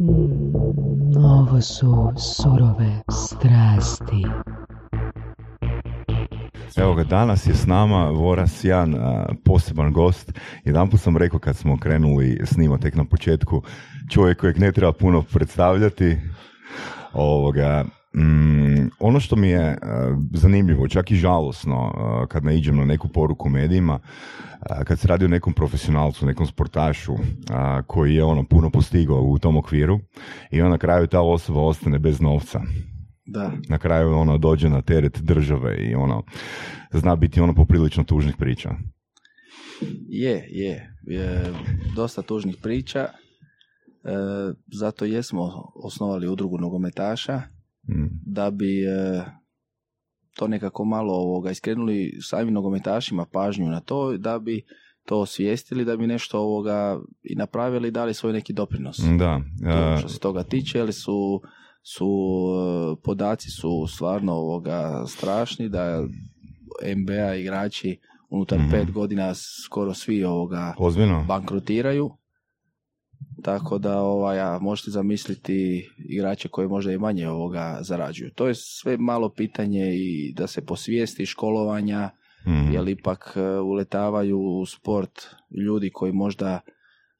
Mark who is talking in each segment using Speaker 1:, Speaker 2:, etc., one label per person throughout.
Speaker 1: Mm, ovo su surove strasti.
Speaker 2: Evo ga, danas je s nama Voras Jan, poseban gost. Jedan sam rekao kad smo krenuli snimati tek na početku, čovjek kojeg ne treba puno predstavljati. Ovoga, mm, ono što mi je zanimljivo, čak i žalosno kad naiđem na neku poruku medijima, kad se radi o nekom profesionalcu, nekom sportašu koji je ono puno postigao u tom okviru i on na kraju ta osoba ostane bez novca.
Speaker 3: Da.
Speaker 2: Na kraju ono dođe na teret države i ono zna biti ono poprilično tužnih priča.
Speaker 3: Je, je, je dosta tužnih priča. E, zato jesmo osnovali udrugu nogometaša mm. da bi e, to nekako malo ovoga iskrenuli samim nogometašima pažnju na to da bi to osvijestili da bi nešto ovoga i napravili i dali svoj neki doprinos.
Speaker 2: Da.
Speaker 3: To, što se toga tiče, ali su su e, podaci su stvarno ovoga strašni da MBA igrači unutar mm pet godina skoro svi ovoga
Speaker 2: Ozbiljno?
Speaker 3: bankrotiraju. Tako da ovaj, možete zamisliti igrače koji možda i manje ovoga zarađuju. To je sve malo pitanje i da se posvijesti školovanja, mm jer ipak e, uletavaju u sport ljudi koji možda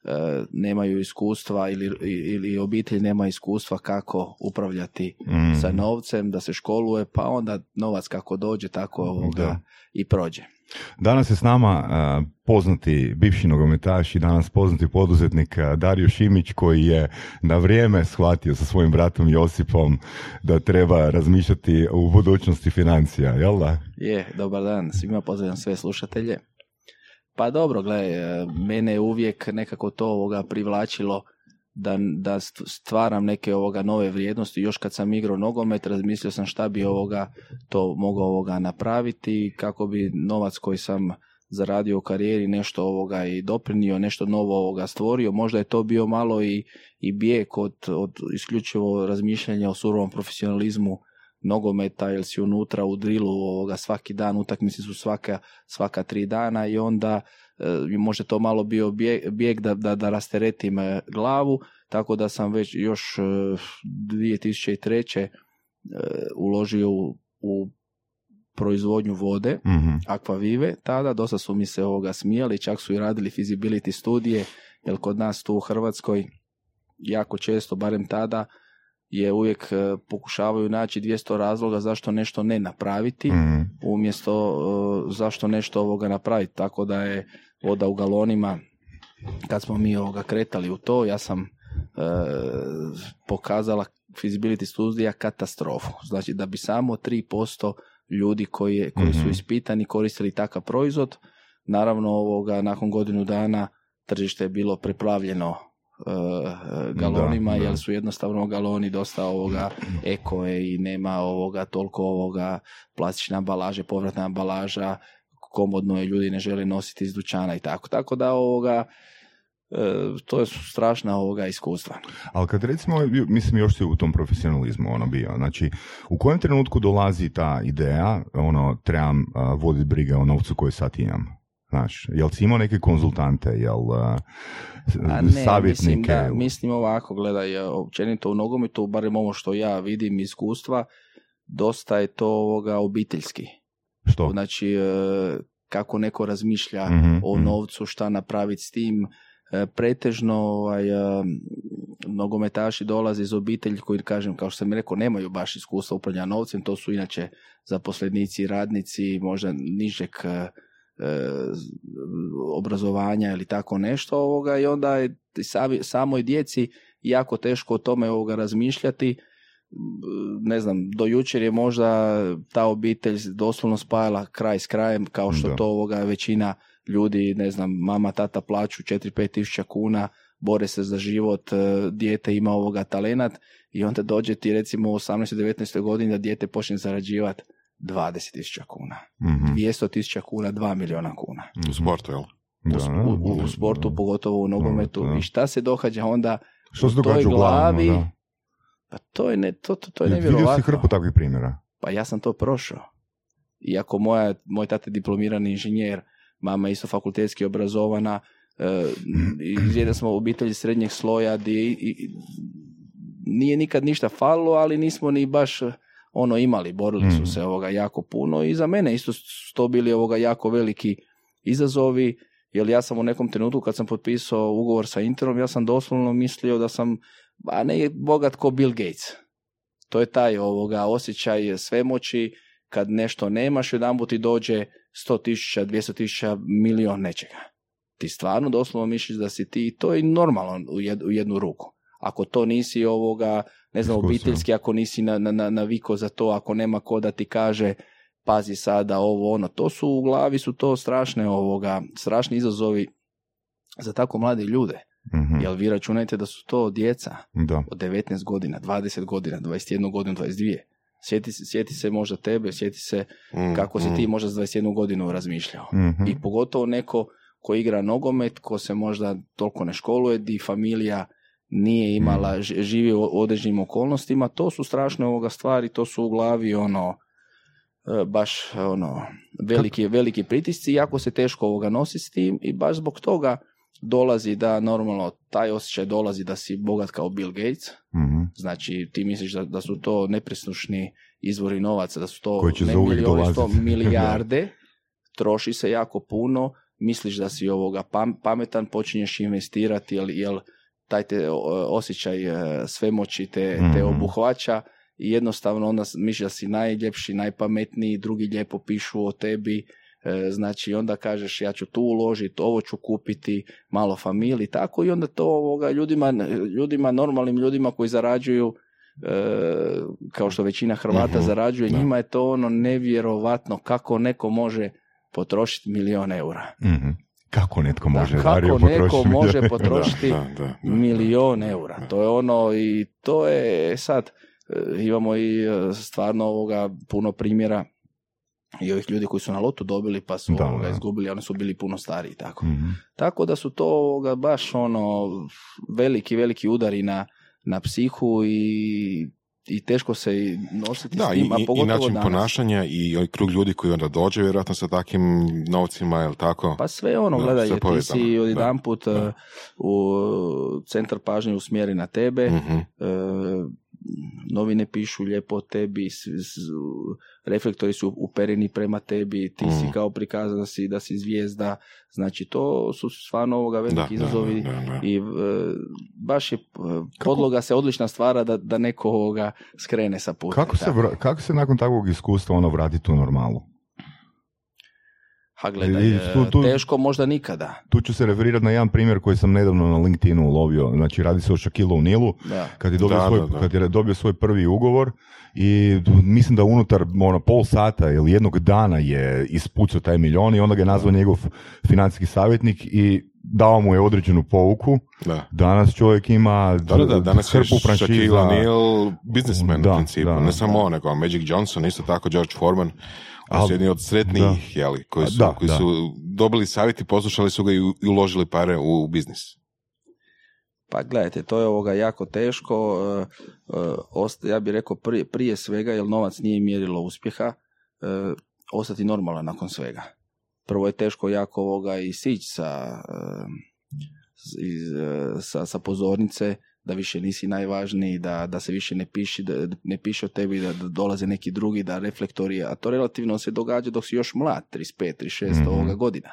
Speaker 3: E, nemaju iskustva ili, ili obitelj nema iskustva kako upravljati mm. sa novcem, da se školuje, pa onda novac kako dođe, tako ovoga i prođe.
Speaker 2: Danas je s nama uh, poznati bivši nogometaš i danas poznati poduzetnik uh, Dario Šimić koji je na vrijeme shvatio sa svojim bratom Josipom da treba razmišljati u budućnosti financija, jel da?
Speaker 3: Je, dobar dan, svima pozdravljam sve slušatelje. Pa dobro, gle, mene je uvijek nekako to ovoga privlačilo da, da stvaram neke ovoga nove vrijednosti. Još kad sam igrao nogomet, razmislio sam šta bi ovoga to mogao ovoga napraviti kako bi novac koji sam zaradio u karijeri nešto ovoga i doprinio, nešto novo ovoga stvorio. Možda je to bio malo i, i bijeg od, od isključivo razmišljanja o surovom profesionalizmu nogometa ili si unutra u drilu ovoga svaki dan, utakmice su svaka, svaka tri dana i onda e, može to malo bio bijeg, da, da, da rasteretim e, glavu, tako da sam već još e, 2003. E, uložio u, proizvodnju vode, mm akvavive, tada dosta su mi se ovoga smijali, čak su i radili feasibility studije, jer kod nas tu u Hrvatskoj jako često, barem tada, je uvijek pokušavaju naći 200 razloga zašto nešto ne napraviti, mm. umjesto zašto nešto ovoga napraviti. Tako da je voda u galonima, kad smo mi ovoga kretali u to, ja sam e, pokazala feasibility studija katastrofu. Znači da bi samo 3% ljudi koji, koji su mhm. ispitani koristili takav proizvod, naravno ovoga nakon godinu dana tržište je bilo preplavljeno uh, galonima, jer su jednostavno galoni dosta ovoga eko i nema ovoga toliko ovoga plastične ambalaže, povratna ambalaža, komodno je ljudi ne žele nositi iz dućana i tako. Tako da ovoga e, to je strašna ovoga iskustva.
Speaker 2: Ali kad recimo, mislim još si u tom profesionalizmu ono bio, znači u kojem trenutku dolazi ta ideja, ono, trebam uh, voditi brige o novcu koji sad imam? Znaš, jel si imao neke konzultante, jel uh, ne, savjetnike? Mislim, da,
Speaker 3: mislim ovako, gledaj, općenito u nogometu, barem ovo što ja vidim iskustva, dosta je to ovoga obiteljski.
Speaker 2: Što?
Speaker 3: Znači, e, kako neko razmišlja mm o mhm. novcu, šta napraviti s tim, e, pretežno ovaj, e, nogometaši dolaze iz obitelji koji, kažem, kao što sam rekao, nemaju baš iskustva upravljanja novcem, to su inače zaposlenici, radnici, možda nižeg obrazovanja ili tako nešto ovoga i onda je samoj djeci jako teško o tome ovoga razmišljati ne znam, do jučer je možda ta obitelj doslovno spajala kraj s krajem kao što to ovoga većina ljudi, ne znam, mama, tata plaću 4-5 tisuća kuna, bore se za život, e, dijete ima ovoga talenat i onda dođe ti recimo u 18-19 godini da dijete počne zarađivati 20.000 kuna. Mm-hmm. 200.000 kuna, 2 miliona kuna.
Speaker 4: U sportu, jel?
Speaker 3: U, u, u, sportu, pogotovo u nogometu. I šta se događa onda
Speaker 2: što se u toj glavi?
Speaker 3: Pa to je, ne, to, to, to je nevjerovatno.
Speaker 2: Vidio si hrpu takvih primjera?
Speaker 3: Pa ja sam to prošao. Iako moja, moj tata je diplomirani inženjer, mama je isto fakultetski obrazovana, uh, iz smo obitelji srednjeg sloja gdje i, nije nikad ništa falilo, ali nismo ni baš ono imali, borili su
Speaker 2: Mhm.
Speaker 3: se ovoga jako puno i za mene isto su to bili ovoga jako veliki izazovi, jer ja sam u nekom trenutku kad sam potpisao ugovor sa Interom, ja sam doslovno mislio da sam, a ne bogat ko Bill Gates. To je taj ovoga osjećaj svemoći kad nešto nemaš, jedan ti dođe 100 tisuća, 200 tisuća, milion nečega. Ti stvarno doslovno misliš da si ti, i to je normalno u, jed- u jednu ruku. Ako to nisi ovoga, ne znam, obiteljski, ako nisi na, na, na, naviko za to, ako nema ko da ti kaže pazi sada ovo ono, to su u glavi su to strašne ovoga, strašni izazovi za tako mlade ljude.
Speaker 2: Mhm.
Speaker 3: Jel vi računajte da su to djeca
Speaker 2: Da.
Speaker 3: od 19 godina, 20 godina, 21 godinu, 22. Sjeti, se- sjeti se možda tebe, sjeti se
Speaker 4: Mm,
Speaker 3: kako si
Speaker 4: mm.
Speaker 3: ti možda s 21 godinu razmišljao.
Speaker 2: Mhm.
Speaker 3: I pogotovo neko ko igra nogomet, ko se možda toliko ne školuje, di familija nije imala, ž- živi u određenim okolnostima, to su strašne ovoga stvari, to su u glavi ono, e, baš ono, veliki, veliki pritisci, jako se teško ovoga nosi s tim i baš zbog toga dolazi da normalno taj osjećaj dolazi da si bogat kao Bill Gates,
Speaker 2: Mhm.
Speaker 3: Znači, ti misliš da, da su to nepresnušni izvori novaca, da su to
Speaker 2: Koji će
Speaker 3: ne sto milijarde, troši se jako puno, misliš da si ovoga pam- pametan, počinješ investirati, jel, jel taj te osjećaj e, svemoći te, te
Speaker 2: Mhm.
Speaker 3: obuhvaća i jednostavno onda misliš da si najljepši, najpametniji, drugi lijepo pišu o tebi, znači onda kažeš ja ću tu uložiti, ovo ću kupiti, malo familiji, tako i onda to ovoga, ljudima, ljudima, normalnim ljudima koji zarađuju e, kao što većina Hrvata
Speaker 4: Mhm,
Speaker 3: zarađuje,
Speaker 4: da.
Speaker 3: njima je to ono nevjerovatno kako neko može potrošiti milion eura.
Speaker 2: Mhm. Kako netko
Speaker 3: Da,
Speaker 2: može
Speaker 3: kako
Speaker 2: Dario,
Speaker 3: neko
Speaker 2: potrošiti
Speaker 3: može
Speaker 2: milijun-
Speaker 3: potrošiti
Speaker 4: Da, da, da, da.
Speaker 3: milion eura. To je ono i to je sad e, imamo i e, stvarno ovoga puno primjera i ovih ljudi koji su na lotu dobili pa su
Speaker 2: Da,
Speaker 3: ovoga
Speaker 2: da.
Speaker 3: izgubili, oni su bili puno stariji tako.
Speaker 2: Mhm.
Speaker 3: Tako da su to ovoga, baš ono veliki, veliki udari na, na psihu i, i teško se i nositi
Speaker 4: Da,
Speaker 3: s
Speaker 4: i,
Speaker 3: tim, a
Speaker 4: i- i
Speaker 3: pogotovo
Speaker 4: način
Speaker 3: danas.
Speaker 4: ponašanja i ovaj krug ljudi koji onda dođe vjerojatno sa takvim novcima, jel tako?
Speaker 3: Pa sve ono,
Speaker 4: Da,
Speaker 3: gledaj,
Speaker 4: sve
Speaker 3: ti si
Speaker 4: da,
Speaker 3: odjedanput
Speaker 4: da.
Speaker 3: e, u centar pažnje usmjeri na tebe,
Speaker 4: Mhm.
Speaker 3: e, novine pišu lijepo o tebi, s- s- reflektori su upereni prema tebi, ti si
Speaker 4: Mhm.
Speaker 3: kao prikazan da si, da si zvijezda, znači to su stvarno ovoga veliki izazovi
Speaker 4: da, da, da.
Speaker 3: i e, baš je e, podloga se odlična stvara da, da neko ovoga skrene sa puta.
Speaker 2: Kako se, vra- kako se nakon takvog iskustva ono vrati u normalu?
Speaker 3: Ha gledaj,
Speaker 2: I
Speaker 3: e,
Speaker 2: tu- tu-
Speaker 3: teško možda nikada.
Speaker 2: Tu ću se referirati na jedan primjer koji sam nedavno na LinkedInu ulovio. Znači, radi se o Shaquilu O'Nealu,
Speaker 3: Da.
Speaker 2: kad je, dobio
Speaker 4: Da,
Speaker 2: svoj,
Speaker 4: da, da.
Speaker 2: kad je dobio svoj prvi ugovor i mislim da unutar ono, pol sata ili jednog dana je ispucao taj milion i onda ga je nazvao njegov financijski savjetnik i dao mu je određenu pouku.
Speaker 4: Da.
Speaker 2: Danas čovjek ima
Speaker 4: Da, da, da, danas je
Speaker 2: hrpu
Speaker 4: Shaquille
Speaker 2: franšiza.
Speaker 4: O'Neal businessman
Speaker 2: Da,
Speaker 4: u principu,
Speaker 2: da,
Speaker 4: ne samo on, nego Magic Johnson, isto tako George Foreman,
Speaker 2: Al-
Speaker 4: su jedni od sretnijih, jeli, koji su,
Speaker 2: Da,
Speaker 4: koji
Speaker 2: da.
Speaker 4: su dobili savjet i poslušali su ga i, uložili pare u biznis.
Speaker 3: Pa gledajte, to je ovoga jako teško. e, e, osta- ja bih rekao prije, prije svega, jer novac nije mjerilo uspjeha, e, ostati normalan nakon svega. Prvo je teško jako ovoga i sići sa, sa, sa pozornice, da više nisi najvažniji, da, da se više ne piši, da ne piše o tebi, da, da dolaze neki drugi, da reflektori, a to relativno se događa dok si još mlad, 35, 36
Speaker 2: Mhm.
Speaker 3: ovoga godina.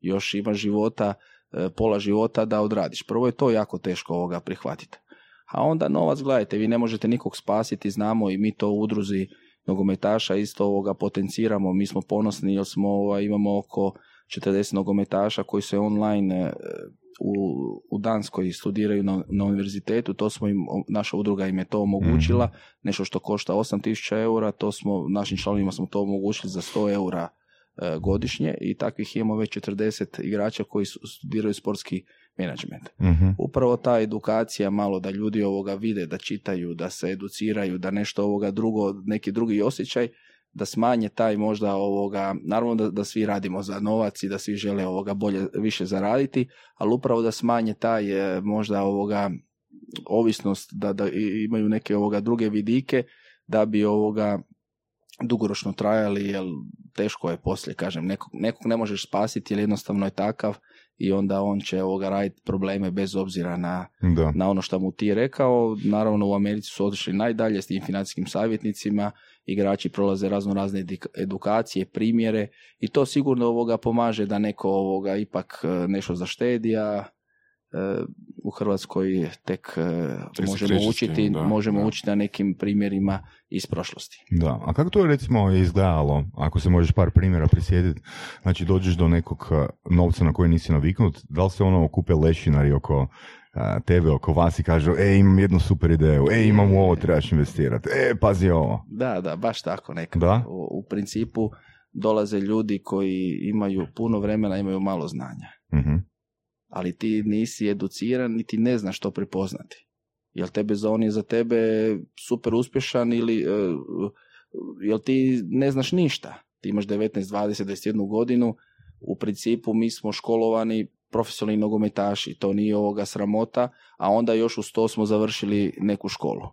Speaker 3: Još ima života, e, pola života da odradiš. Prvo je to jako teško ovoga prihvatiti. A onda novac, gledajte, vi ne možete nikog spasiti, znamo i mi to u udruzi nogometaša isto ovoga potenciramo, mi smo ponosni jer smo, ovaj, imamo oko 40 nogometaša koji se online e, u, u Danskoj studiraju na, na univerzitetu, to smo im, naša udruga im je to omogućila, nešto što košta 8000 eura, to smo, našim članovima smo to omogućili za 100 eura e, godišnje i takvih imamo već 40 igrača koji su, studiraju sportski menadžment.
Speaker 2: Mhm.
Speaker 3: Upravo ta edukacija malo da ljudi ovoga vide, da čitaju, da se educiraju, da nešto ovoga drugo, neki drugi osjećaj, da smanje taj možda ovoga, naravno da, da svi radimo za novac i da svi žele ovoga bolje, više zaraditi, ali upravo da smanje taj e, možda ovoga ovisnost, da, da imaju neke ovoga druge vidike, da bi ovoga dugoročno trajali, jer teško je poslije, kažem, nekog, nekog ne možeš spasiti jer jednostavno je takav i onda on će ovoga raditi probleme bez obzira na,
Speaker 2: Da.
Speaker 3: na ono što mu ti je rekao. Naravno u Americi su otišli najdalje s tim financijskim savjetnicima, igrači prolaze razno razne edukacije, primjere i to sigurno ovoga pomaže da neko ovoga ipak e, nešto zaštedi, a e, u Hrvatskoj tek e,
Speaker 4: Tek
Speaker 3: možemo učiti,
Speaker 4: tim, da,
Speaker 3: možemo
Speaker 4: da.
Speaker 3: učiti na nekim primjerima iz prošlosti.
Speaker 2: Da, a kako to recimo je izgledalo, ako se možeš par primjera prisjetiti, znači dođeš do nekog a, novca na koji nisi naviknut, da li se ono okupe lešinari oko a, tebe, oko vas i kažu, e, imam jednu super ideju, e, imam u ovo, trebaš investirati, e, pazi ovo.
Speaker 3: Da, da, baš tako nekako.
Speaker 2: Da?
Speaker 3: U, u principu dolaze ljudi koji imaju puno vremena, imaju malo znanja.
Speaker 2: Mhm.
Speaker 3: Ali ti nisi educiran niti ne znaš što prepoznati. Jel tebe za on je za tebe super uspješan ili uh, jel ti ne znaš ništa. Ti imaš 19, 20, 21 godinu, u principu mi smo školovani profesionalni nogometaši, to nije ovoga sramota, a onda još uz to smo završili neku školu.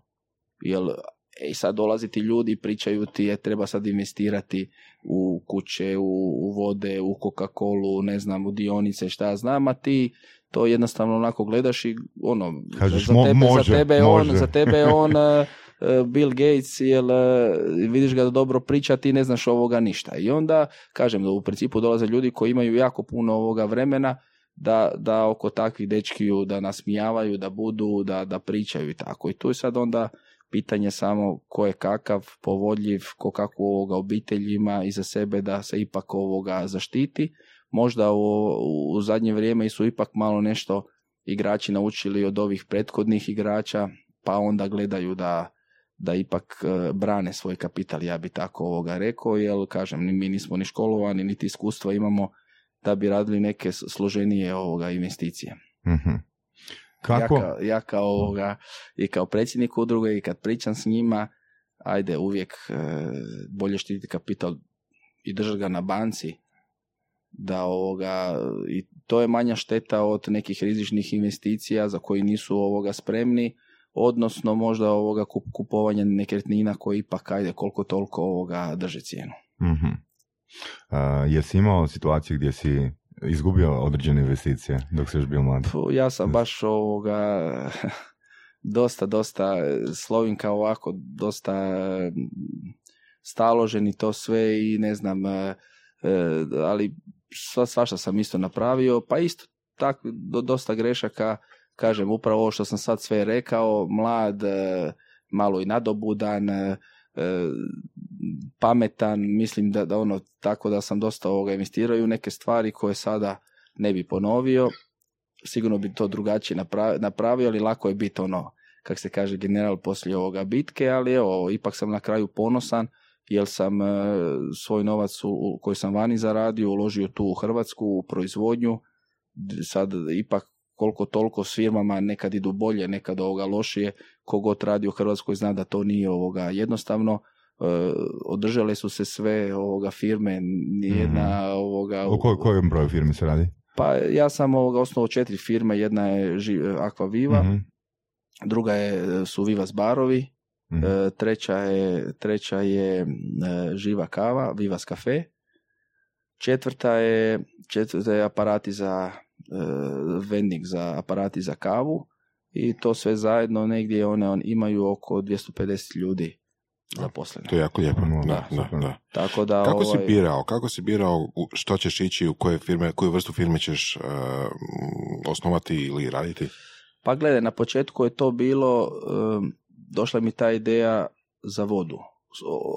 Speaker 3: Jel, e, i sad dolazi ti ljudi i pričaju ti je treba sad investirati u kuće, u, u vode, u Coca-Colu, ne znam, u dionice, šta ja znam, a ti to jednostavno onako gledaš i ono,
Speaker 2: Kažeš,
Speaker 3: za, tebe,
Speaker 2: može,
Speaker 3: za tebe on, za tebe on e, e, Bill Gates, jel e, vidiš ga da dobro priča, ti ne znaš ovoga ništa. I onda, kažem, da u principu dolaze ljudi koji imaju jako puno ovoga vremena da, da oko takvih dečkiju da nasmijavaju, da budu, da, da pričaju i tako. I tu je sad onda pitanje samo ko je kakav, povodljiv, ko kakvu ovoga obitelj ima iza sebe da se ipak ovoga zaštiti. Možda u, u zadnje vrijeme su ipak malo nešto igrači naučili od ovih prethodnih igrača, pa onda gledaju da, da ipak e, brane svoj kapital, ja bi tako ovoga rekao, jer kažem, mi nismo ni školovani, niti iskustva imamo da bi radili neke složenije ovoga investicije.
Speaker 2: Mhm. Kako?
Speaker 3: Ja, kao, ja kao ovoga, i kao predsjednik udruge i kad pričam s njima, ajde uvijek e, bolje štititi kapital i držati ga na banci, da ovoga, i to je manja šteta od nekih rizičnih investicija za koji nisu ovoga spremni, odnosno možda ovoga kup, kupovanja nekretnina koji ipak ajde koliko toliko ovoga drže cijenu.
Speaker 2: Mhm. A, jesi imao situaciju gdje si izgubio određene investicije dok si još bio mlad?
Speaker 3: Ja sam baš ovoga dosta, dosta slovim kao ovako, dosta mm, staložen i to sve i ne znam, e, e, ali sva, svašta sam isto napravio, pa isto tako do, dosta grešaka, kažem upravo ovo što sam sad sve rekao, mlad, e, malo i nadobudan, e, e, pametan, mislim da, da ono tako da sam dosta ovoga investirao u neke stvari koje sada ne bi ponovio. Sigurno bi to drugačije napra- napravio, ali lako je biti ono, kak se kaže, general poslije ovoga bitke, ali evo, ipak sam na kraju ponosan, jer sam e, svoj novac u, koji sam vani zaradio uložio tu u Hrvatsku, u proizvodnju, sad ipak koliko toliko s firmama nekad idu bolje, nekad ovoga lošije, kogod radi u Hrvatskoj zna da to nije ovoga jednostavno, E, održale su se sve ovoga firme, nijedna ovoga...
Speaker 2: O koj, kojem broju firmi se radi?
Speaker 3: Pa ja sam ovoga osnovao četiri firme, jedna je ži, Aqua Viva,
Speaker 2: Mhm.
Speaker 3: druga je, su Vivas barovi,
Speaker 2: Mhm.
Speaker 3: e, treća je, treća je e, Živa kava, Vivas kafe, četvrta je, četvrta je aparati za vending za aparati za kavu i to sve zajedno negdje one on, imaju oko 250 ljudi zaposleno.
Speaker 4: To je jako lijepo. Da, da, da.
Speaker 3: Tako da
Speaker 4: Kako si
Speaker 3: ovaj,
Speaker 4: birao? Kako si birao što ćeš ići, u koje firme, koju vrstu firme ćeš e, osnovati ili raditi?
Speaker 3: Pa gledaj, na početku je to bilo, em, došla mi ta ideja za vodu.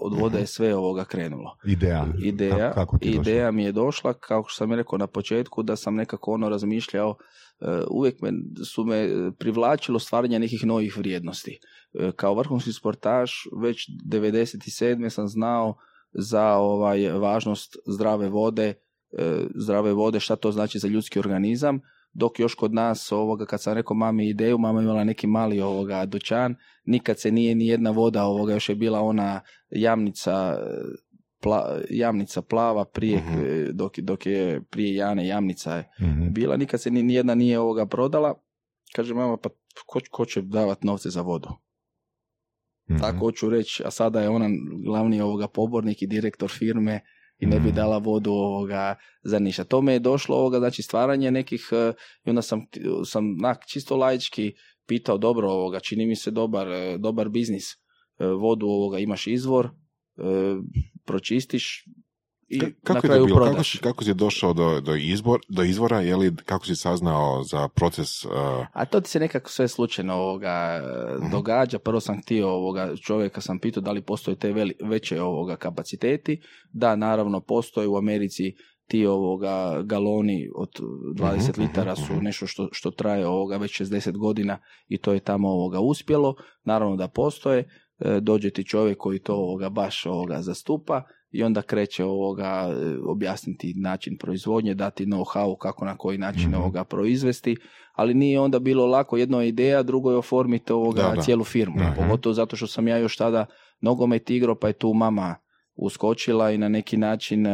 Speaker 3: Od vode je sve ovoga krenulo.
Speaker 2: Ideja.
Speaker 3: Ideja,
Speaker 2: Kako, kako ti
Speaker 3: ideja mi je došla, kao što sam rekao na početku, da sam nekako ono razmišljao, e, uvijek me, su me privlačilo stvaranje nekih novih vrijednosti. E, Kao vrhunski sportaš, već 97. sam znao za ovaj važnost zdrave vode, e, zdrave vode, šta to znači za ljudski organizam, dok još kod nas ovoga kad sam rekao mami ideju, mama je imala neki mali ovoga dućan, nikad se nije ni jedna voda ovoga još je bila ona jamnica pla, jamnica plava prije e, dok, dok je prije Jane jamnica je
Speaker 2: Mhm.
Speaker 3: bila, nikad se ni, ni jedna nije ovoga prodala. Kaže mama, pa ko, ko će davati novce za vodu?
Speaker 2: Mhm.
Speaker 3: Tako hoću reći, a sada je ona glavni ovoga pobornik i direktor firme i ne bi
Speaker 2: Mm.
Speaker 3: dala vodu ovoga za ništa. To me je došlo ovoga, znači stvaranje nekih, e, i onda sam, sam nak, čisto laički pitao, dobro ovoga, čini mi se dobar, e, dobar biznis. E, Vodu ovoga imaš izvor, pročistiš i
Speaker 4: Ka-
Speaker 3: na
Speaker 4: Kako je to bilo? Kako si, kako si došao do, do, izbor, do izvora, je li, kako si saznao za proces? uh,
Speaker 3: A to ti se nekako sve slučajno ovoga
Speaker 4: Mhm.
Speaker 3: događa. Prvo sam htio ovoga čovjeka sam pitao da li postoje te veli, veće ovoga kapaciteti. Da, naravno postoje u Americi ti ovoga galoni od 20
Speaker 4: Mhm,
Speaker 3: litara su
Speaker 4: mhm.
Speaker 3: nešto što, što traje ovoga već 60 godina i to je tamo ovoga uspjelo. Naravno da postoje. E, Dođe ti čovjek koji to ovoga baš ovoga zastupa i onda kreće ovoga e, objasniti način proizvodnje, dati know-how kako na koji način
Speaker 2: Mhm.
Speaker 3: ovoga proizvesti, ali nije onda bilo lako, jedno je ideja, drugo je oformiti ovoga
Speaker 4: Da, da.
Speaker 3: cijelu firmu,
Speaker 2: Mhm.
Speaker 3: pogotovo zato što sam ja još tada nogomet igrao, pa je tu mama uskočila i na neki način e,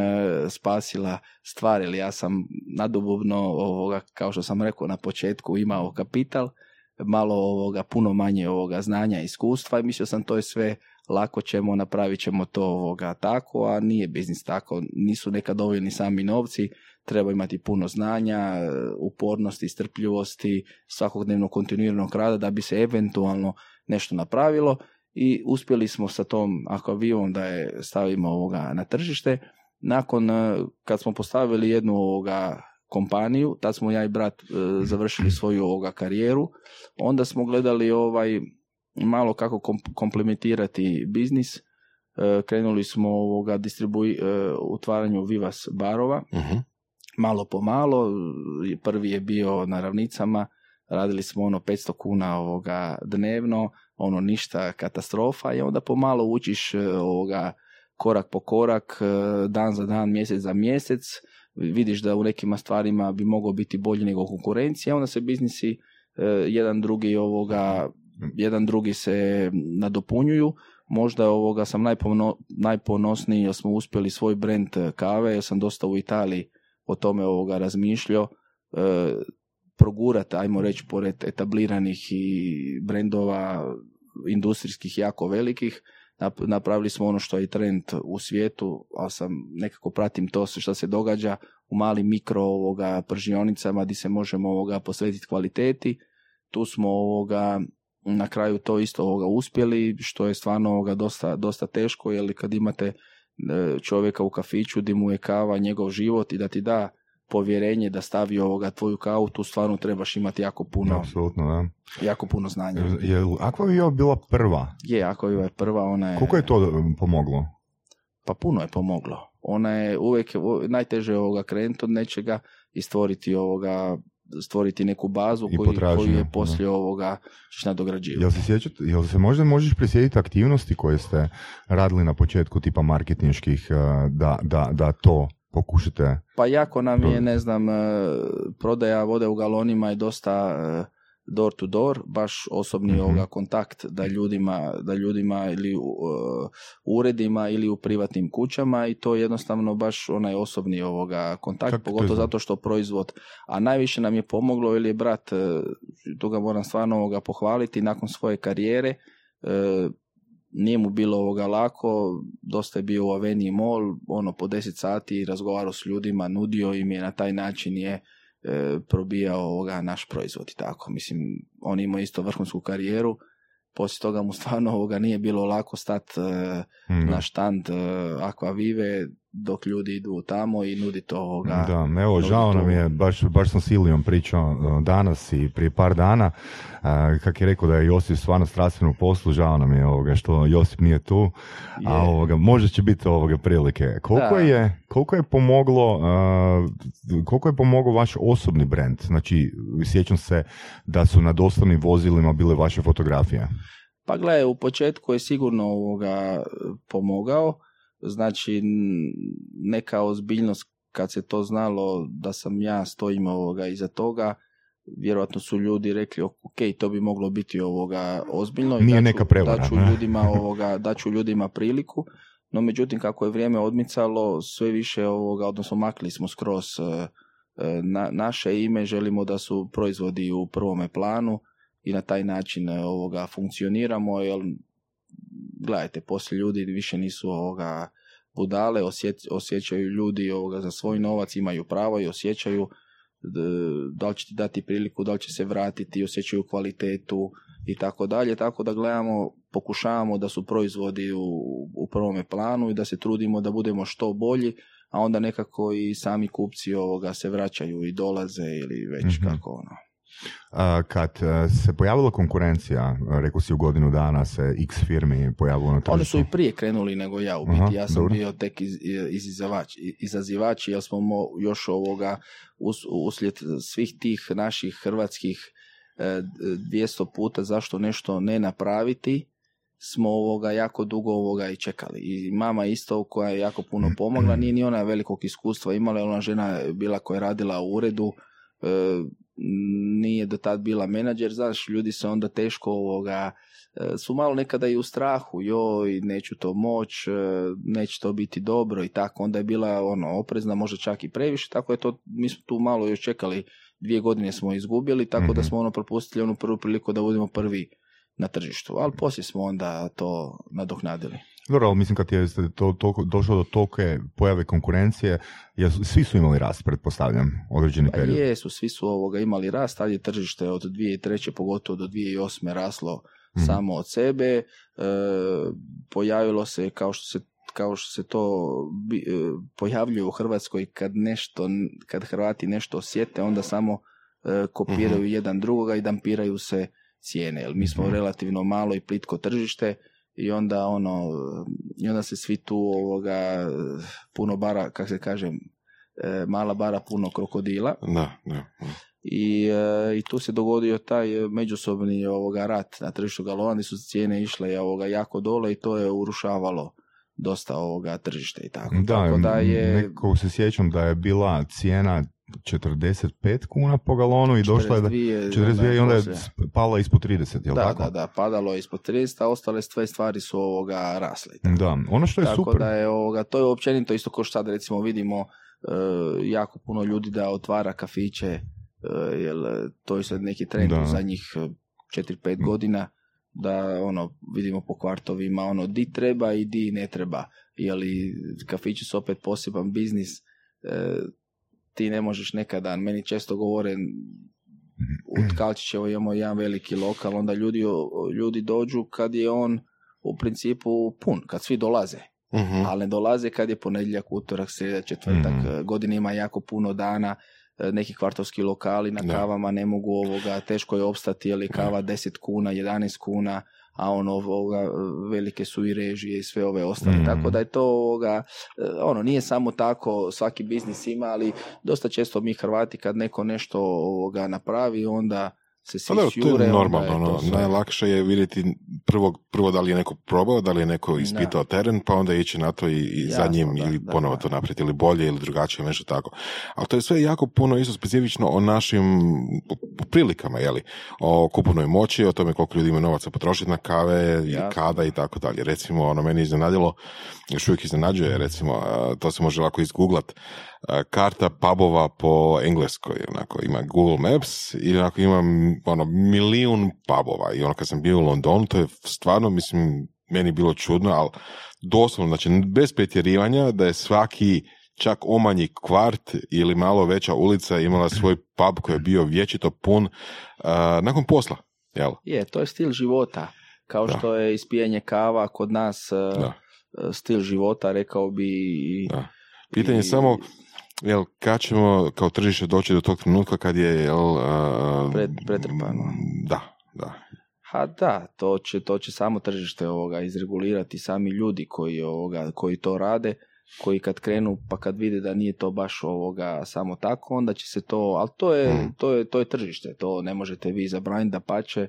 Speaker 3: spasila stvar, jer ja sam nadobubno ovoga, kao što sam rekao na početku, imao kapital, malo ovoga, puno manje ovoga znanja i iskustva i mislio sam to je sve lako ćemo, napravit ćemo to ovoga tako, a nije biznis tako, nisu nekad dovoljni sami novci, treba imati puno znanja, upornosti, strpljivosti, svakodnevno kontinuiranog rada da bi se eventualno nešto napravilo i uspjeli smo sa tom akvavivom da je stavimo ovoga na tržište. Nakon e, kad smo postavili jednu ovoga kompaniju, tad smo ja i brat e, završili svoju ovoga karijeru, onda smo gledali ovaj malo kako kom- komplementirati biznis. E, krenuli smo ovoga distribui, e, utvaranju Vivas barova,
Speaker 4: mhm.
Speaker 3: malo po malo, prvi je bio na ravnicama, radili smo ono 500 kuna ovoga dnevno, ono ništa katastrofa. I onda pomalo učiš e, ovoga korak po korak, e, dan za dan, mjesec za mjesec, vidiš da u nekima stvarima bi mogao biti bolji nego konkurencija, onda se biznisi e, jedan drugi ovoga jedan drugi se nadopunjuju. Možda ovoga sam najpono, najponosniji jer smo uspjeli svoj brand e, kave, jer sam dosta u Italiji o tome ovoga razmišljao. E, progurat, ajmo reći, pored etabliranih i brendova industrijskih jako velikih, napravili smo ono što je trend u svijetu, ali sam nekako pratim to sve što se događa u malim mikro ovoga pržionicama gdje se možemo ovoga posvetiti kvaliteti. Tu smo ovoga na kraju to isto ovoga uspjeli, što je stvarno ovoga dosta, dosta teško, jer kad imate e, čovjeka u kafiću gdje mu je kava njegov život i da ti da povjerenje da stavi ovoga tvoju kavu, tu stvarno trebaš imati jako puno,
Speaker 2: Apsolutno, da.
Speaker 3: jako puno znanja.
Speaker 2: Je Aquavio bila prva?
Speaker 3: Je, ako je prva, ona je...
Speaker 2: Koliko je to um, pomoglo?
Speaker 3: Pa puno je pomoglo. Ona je uvijek, najteže je ovoga krenuti od nečega i stvoriti ovoga stvoriti neku bazu koju, koju je
Speaker 2: da.
Speaker 3: poslije ovoga ćeš nadograđivati.
Speaker 2: Jel se sjećate, jel se možda možeš prisjetiti aktivnosti koje ste radili na početku tipa marketinških uh, da, da, da to pokušate?
Speaker 3: Pa jako nam je, ne znam, e, prodaja vode u galonima je dosta e, door to door, baš osobni
Speaker 2: Mhm.
Speaker 3: ovoga kontakt da ljudima, da ljudima ili u e, uredima ili u privatnim kućama i to je jednostavno baš onaj osobni ovoga kontakt,
Speaker 2: Kako to
Speaker 3: pogotovo zato što proizvod, a najviše nam je pomoglo ili je brat, tu ga moram stvarno ovoga pohvaliti, nakon svoje karijere, e, nije mu bilo ovoga lako, dosta je bio u Aveniji Mall, ono po 10 sati razgovarao s ljudima, nudio im je na taj način je e, probijao ovoga naš proizvod i tako. Mislim, on imao isto vrhunsku karijeru, poslije toga mu stvarno ovoga nije bilo lako stat e,
Speaker 2: da.
Speaker 3: na štand e, Aquavive dok ljudi idu tamo i nudi to ovoga.
Speaker 2: Da, evo, žao nam je, baš, baš sam s Ilijom pričao uh, danas i prije par dana, uh, kak je rekao da je Josip stvarno strastven u poslu, žao nam je ovoga što Josip nije tu, a
Speaker 3: Je.
Speaker 2: ovoga, možda će biti ovoga prilike. Koliko
Speaker 3: Da.
Speaker 2: je, koliko je pomoglo, uh, koliko je pomogao vaš osobni brand? Znači, sjećam se da su na dostavnim vozilima bile vaše fotografije.
Speaker 3: Pa gledaj, u početku je sigurno ovoga pomogao, znači neka ozbiljnost kad se to znalo da sam ja stojim ovoga iza toga, vjerojatno su ljudi rekli ok, to bi moglo biti ovoga ozbiljno i
Speaker 2: Nije
Speaker 3: daću-
Speaker 2: neka prevara,
Speaker 3: daću
Speaker 2: ne?
Speaker 3: ljudima ovoga, daću ljudima priliku, no međutim kako je vrijeme odmicalo sve više ovoga, odnosno makli smo skroz e, e, na, naše ime, želimo da su proizvodi u prvome planu i na taj način e, ovoga funkcioniramo, jer gledajte, poslije ljudi više nisu ovoga budale, osjeć- osjećaju ljudi ovoga za svoj novac, imaju pravo i osjećaju da li će ti dati priliku, da li će se vratiti, osjećaju kvalitetu i tako dalje, tako da gledamo, pokušavamo da su proizvodi u, u prvome planu i da se trudimo da budemo što bolji, a onda nekako i sami kupci ovoga se vraćaju i dolaze ili već
Speaker 2: Mhm.
Speaker 3: kako ono.
Speaker 2: Kad e, se pojavila konkurencija, rekao si u godinu dana se x firmi pojavilo na tržištu.
Speaker 3: Oni su i prije krenuli nego ja u biti.
Speaker 2: Aha,
Speaker 3: ja sam
Speaker 2: dobro.
Speaker 3: bio tek iz, izazivač, izazivač jer smo mo, još ovoga us, uslijed svih tih naših hrvatskih e, 200 puta zašto nešto ne napraviti smo ovoga jako dugo ovoga i čekali. I mama isto koja je jako puno pomogla, nije ni ona velikog iskustva imala, ona žena je bila koja je radila u uredu, e, nije do tad bila menadžer, znaš, ljudi se onda teško ovoga, e, su malo nekada i u strahu, joj, neću to moć, e, neće to biti dobro i tako, onda je bila ono, oprezna, možda čak i previše, tako je to, mi smo tu malo još čekali, dvije godine smo izgubili, tako da
Speaker 2: Mhm.
Speaker 3: smo ono propustili onu prvu priliku da budemo prvi na tržištu, ali poslije smo onda to nadoknadili.
Speaker 2: Dobro, ali mislim kad je to, to, došlo do tolike pojave konkurencije, jesu, svi su imali rast, pretpostavljam, određeni
Speaker 3: Pa
Speaker 2: period.
Speaker 3: jesu, svi su ovoga imali rast, tad je tržište od 2003. pogotovo do 2008. raslo
Speaker 2: Mhm.
Speaker 3: samo od sebe. E, pojavilo se kao što se kao što se to e, pojavljuje u Hrvatskoj kad nešto, kad Hrvati nešto osjete, onda samo e, kopiraju jedan drugoga i dampiraju se cijene. Jer mi smo
Speaker 2: Mhm.
Speaker 3: relativno malo i plitko tržište i onda ono, i onda se svi tu ovoga puno bara, kako se kaže, e, mala bara puno krokodila
Speaker 4: Da, da.
Speaker 3: i, e, i tu se dogodio taj međusobni ovoga rat na tržištu galona gdje su cijene išle ovoga jako dole i to je urušavalo dosta ovoga tržište i tako.
Speaker 2: Da,
Speaker 3: tako da je
Speaker 2: nekako se sjećam da je bila cijena 45 kuna po galonu i došla je da
Speaker 3: 42,
Speaker 2: 42 i onda je pala ispod 30, jel
Speaker 3: da,
Speaker 2: tako?
Speaker 3: da, da, padalo je ispod 30, a ostale sve stvari su ovoga rasle. tako.
Speaker 2: Da, ono što je
Speaker 3: Tako
Speaker 2: super,
Speaker 3: da je ovoga, to je općenito isto kao što sad recimo vidimo e, jako puno ljudi da otvara kafiće, e, jer e, to je sad neki trend
Speaker 2: Da.
Speaker 3: u zadnjih 4-5 godina da ono vidimo po kvartovima ono di treba i di ne treba. Jeli kafići su opet poseban biznis, e, ti ne možeš nekada, meni često govore u Tkalčićevo imamo jedan veliki lokal, onda ljudi, ljudi dođu kad je on u principu pun, kad svi dolaze
Speaker 4: Mhm.
Speaker 3: ali ne dolaze kad je ponedjeljak, utorak, srijeda, četvrtak,
Speaker 2: Mhm.
Speaker 3: mm godine ima jako puno dana, e, neki kvartovski lokali na
Speaker 4: Da.
Speaker 3: kavama ne mogu ovoga, teško je opstati, je kava 10 kuna, 11 kuna, a ono ovoga, velike su i režije i sve ove ostale,
Speaker 2: Mhm.
Speaker 3: tako da je to ovoga, e, ono, nije samo tako, svaki biznis ima, ali dosta često mi Hrvati kad neko nešto ovoga napravi, onda se svi
Speaker 4: Pa to je
Speaker 3: onda
Speaker 4: normalno.
Speaker 3: je to sve.
Speaker 4: najlakše je vidjeti prvo, prvo da li je neko probao, da li je neko ispitao teren, pa onda ići na to i, i za njim
Speaker 3: da,
Speaker 4: ili
Speaker 3: da,
Speaker 4: ponovo
Speaker 3: da.
Speaker 4: to napraviti ili bolje ili drugačije, nešto tako. Ali to je sve jako puno isto specifično o našim prilikama, jeli? O kupovnoj moći, o tome koliko ljudi ima novaca potrošiti na kave i kada i tako dalje. Recimo, ono, meni iznenadilo, još uvijek iznenađuje, recimo, to se može lako izgooglat, karta pubova po engleskoj, onako, ima Google Maps i onako ima ono, milijun pubova i ono kad sam bio u Londonu, to je stvarno, mislim, meni bilo čudno, ali doslovno, znači, bez pretjerivanja da je svaki čak omanji kvart ili malo veća ulica imala svoj pub koji je bio vječito pun a, nakon posla, jel?
Speaker 3: Je, to je stil života. Kao
Speaker 4: Da.
Speaker 3: što je ispijanje kava kod nas
Speaker 4: Da.
Speaker 3: e, stil života, rekao bi.
Speaker 4: Da. Pitanje je
Speaker 3: i-
Speaker 4: samo, jel, kad ćemo kao tržište doći do tog trenutka kad je, jel... a,
Speaker 3: Pred- pretrpano.
Speaker 4: Da, da.
Speaker 3: Ha da, to će, to će samo tržište ovoga izregulirati, sami ljudi koji, ovoga, koji to rade, koji kad krenu pa kad vide da nije to baš ovoga samo tako, onda će se to, ali to je,
Speaker 4: Mm.
Speaker 3: to je, to je tržište, to ne možete vi zabraniti da pače,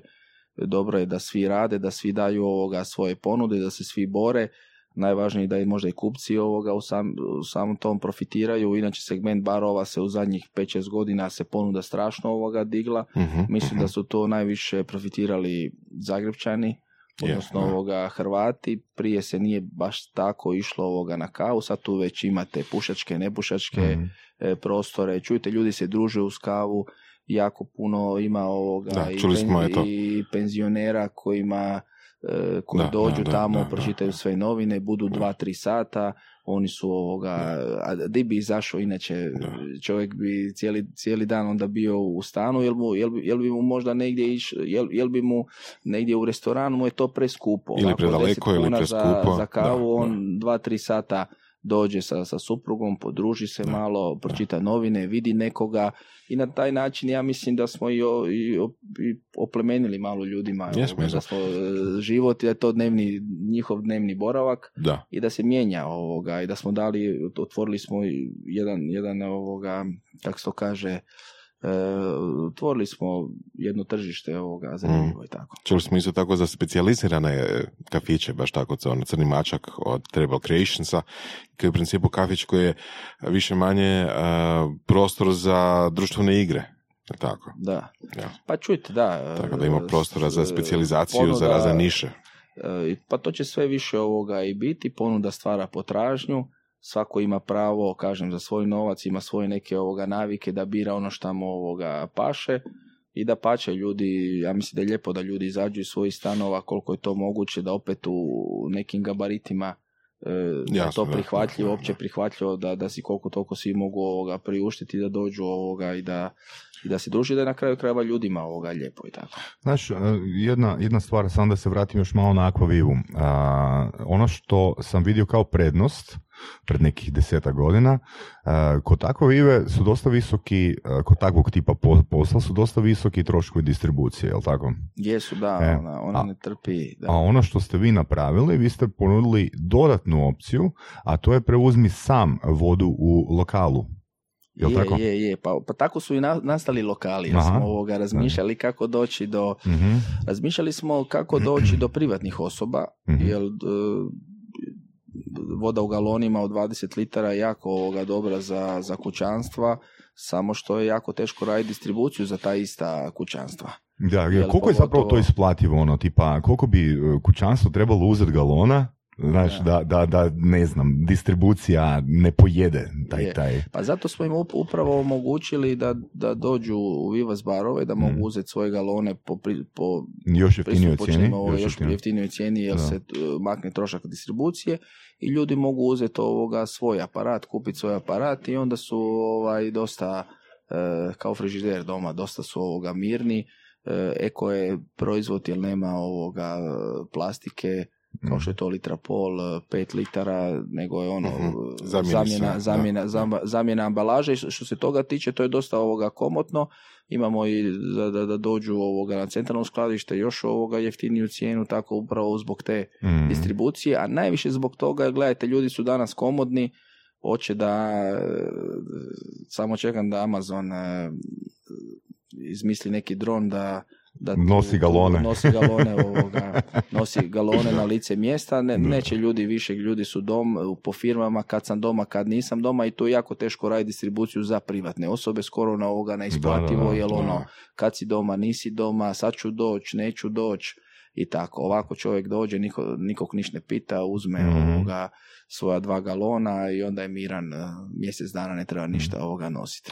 Speaker 3: dobro je da svi rade, da svi daju ovoga svoje ponude, da se svi bore, najvažnije je da i možda i kupci ovoga u, sam, u samom tom profitiraju, inače segment barova se u zadnjih 5-6 godina se ponuda strašno ovoga digla,
Speaker 4: Mhm,
Speaker 3: Mislim
Speaker 4: mhm.
Speaker 3: da su to najviše profitirali Zagrebčani, odnosno
Speaker 4: da.
Speaker 3: ovoga Hrvati. Prije se nije baš tako išlo ovoga na kavu, sad tu već imate pušačke, nepušačke
Speaker 2: Mhm.
Speaker 3: e, prostore. Čujte, ljudi se druže uz kavu, jako puno ima ovoga
Speaker 4: Da,
Speaker 3: i,
Speaker 4: čuli smo,
Speaker 3: i penzionera kojima koji
Speaker 4: Da,
Speaker 3: dođu
Speaker 4: da,
Speaker 3: tamo,
Speaker 4: da,
Speaker 3: pročitaju sve novine, budu dva, tri sata, oni su ovoga, a di bi izašao inače, čovjek bi cijeli, cijeli dan onda bio u stanu, jel, mu, jel, bi- jel bi mu možda negdje iš, jel, jel bi mu negdje u restoranu mu je to preskupo.
Speaker 4: Ili predaleko
Speaker 3: 10
Speaker 4: ili preskupo,
Speaker 3: Za, za kavu,
Speaker 4: da,
Speaker 3: on dva, tri sata dođe sa, sa suprugom, podruži se
Speaker 4: Da,
Speaker 3: malo, pročita novine, vidi nekoga i na taj način ja mislim da smo i, o- i, o- i oplemenili malo ljudima
Speaker 4: Jesmo,
Speaker 3: da smo e, život i da je to dnevni, njihov dnevni boravak
Speaker 4: Da.
Speaker 3: i da se mijenja ovoga i da smo dali, otvorili smo jedan, jedan ovoga, kako se to kaže, otvorili smo jedno tržište ovoga zanimljivo i tako.
Speaker 4: Čuli smo isto tako za specijalizirane e, kafiće, baš tako, ono crni mačak od Trebal Creationsa, koji je u principu kafić koji je više manje e, prostor za društvene igre. Tako,
Speaker 3: Da.
Speaker 4: ja.
Speaker 3: Pa čujte, da.
Speaker 4: Tako da ima
Speaker 3: e,
Speaker 4: prostora za specijalizaciju, za razne niše.
Speaker 3: E, Pa to će sve više ovoga i biti, ponuda stvara potražnju, svako ima pravo, kažem, za svoj novac, ima svoje neke ovoga navike da bira ono što mu ovoga paše i da pače ljudi, ja mislim da je lijepo da ljudi izađu iz svojih stanova koliko je to moguće, da opet u nekim gabaritima e,
Speaker 4: Jasno,
Speaker 3: to prihvatljivo,
Speaker 4: da, da.
Speaker 3: opće prihvatljivo da, da si koliko toliko svi mogu ovoga priuštiti da dođu ovoga i da, i da se druži, da je na kraju krajeva ljudima ovoga lijepo i tako.
Speaker 2: Znaš, e, jedna, jedna stvar, samo da se vratim još malo na Aquavivu. A, ono što sam vidio kao prednost pred nekih deseta godina, a, kod Aquavive su dosta visoki, a, kod takvog tipa po- posla su dosta visoki troškovi distribucije, jel tako?
Speaker 3: Jesu, da,
Speaker 2: E,
Speaker 3: ona, ona
Speaker 2: a-
Speaker 3: ne trpi. Da.
Speaker 2: A ono što ste vi napravili, vi ste ponudili dodatnu opciju, a to je preuzmi sam vodu u lokalu. Jel
Speaker 3: je,
Speaker 2: tako?
Speaker 3: je, je. Pa, pa tako su i na- nastali lokali. Jer
Speaker 2: Aha.
Speaker 3: smo ovoga razmišljali kako doći do...
Speaker 2: Mhm,
Speaker 3: Razmišljali smo kako doći do privatnih osoba,
Speaker 2: Mhm.
Speaker 3: jer e, voda u galonima od 20 litara je jako ovoga dobra za, za kućanstva, samo što je jako teško raditi distribuciju za ta ista kućanstva.
Speaker 2: Da, koliko je zapravo to isplativo, ono, tipa, koliko bi e, kućanstvo trebalo uzeti galona, znaš, da, da, da, ne znam, distribucija ne pojede taj,
Speaker 3: Je.
Speaker 2: taj.
Speaker 3: Pa zato smo im up- upravo omogućili da, da dođu u Vivas barove, da mogu
Speaker 2: Mhm.
Speaker 3: uzeti svoje galone po, pri- po
Speaker 2: Još jeftinijoj cijeni.
Speaker 3: ovo još
Speaker 2: jeftinijoj.
Speaker 3: cijeni jer
Speaker 2: Da.
Speaker 3: se makne trošak distribucije i ljudi mogu uzeti ovoga svoj aparat, kupiti svoj aparat i onda su ovaj dosta e, kao frižider doma, dosta su ovoga mirni. E, eko je proizvod jer nema ovoga e, plastike kao što je to litra pol, e, pet litara, nego je ono
Speaker 4: Mhm. Zamijeni
Speaker 3: zamjena, zamjena, zama- zamjena ambalaže što se toga tiče to je dosta ovoga komotno imamo i da, da, da dođu ovoga na centralno skladište još ovoga jeftiniju cijenu tako upravo zbog te
Speaker 2: Mhm.
Speaker 3: distribucije, a najviše zbog toga, gledajte, ljudi su danas komodni, hoće da, e, samo čekam da Amazon izmisli neki dron da da tu-
Speaker 2: Nosi
Speaker 3: tu-
Speaker 2: galone.
Speaker 3: nosi galone ovoga, nosi galone na lice mjesta, ne, neće ljudi više, ljudi su dom, po firmama, kad sam doma, kad nisam doma i to je jako teško raditi distribuciju za privatne osobe, skoro na ovoga neisplativo, jer ono, kad si doma, nisi doma, sad ću doći, neću doći i tako. Ovako čovjek dođe, niko, nikog niš ne pita, uzme
Speaker 2: Mhm.
Speaker 3: ovoga svoja dva galona i onda je miran eh, mjesec dana, ne treba ništa ovoga nositi.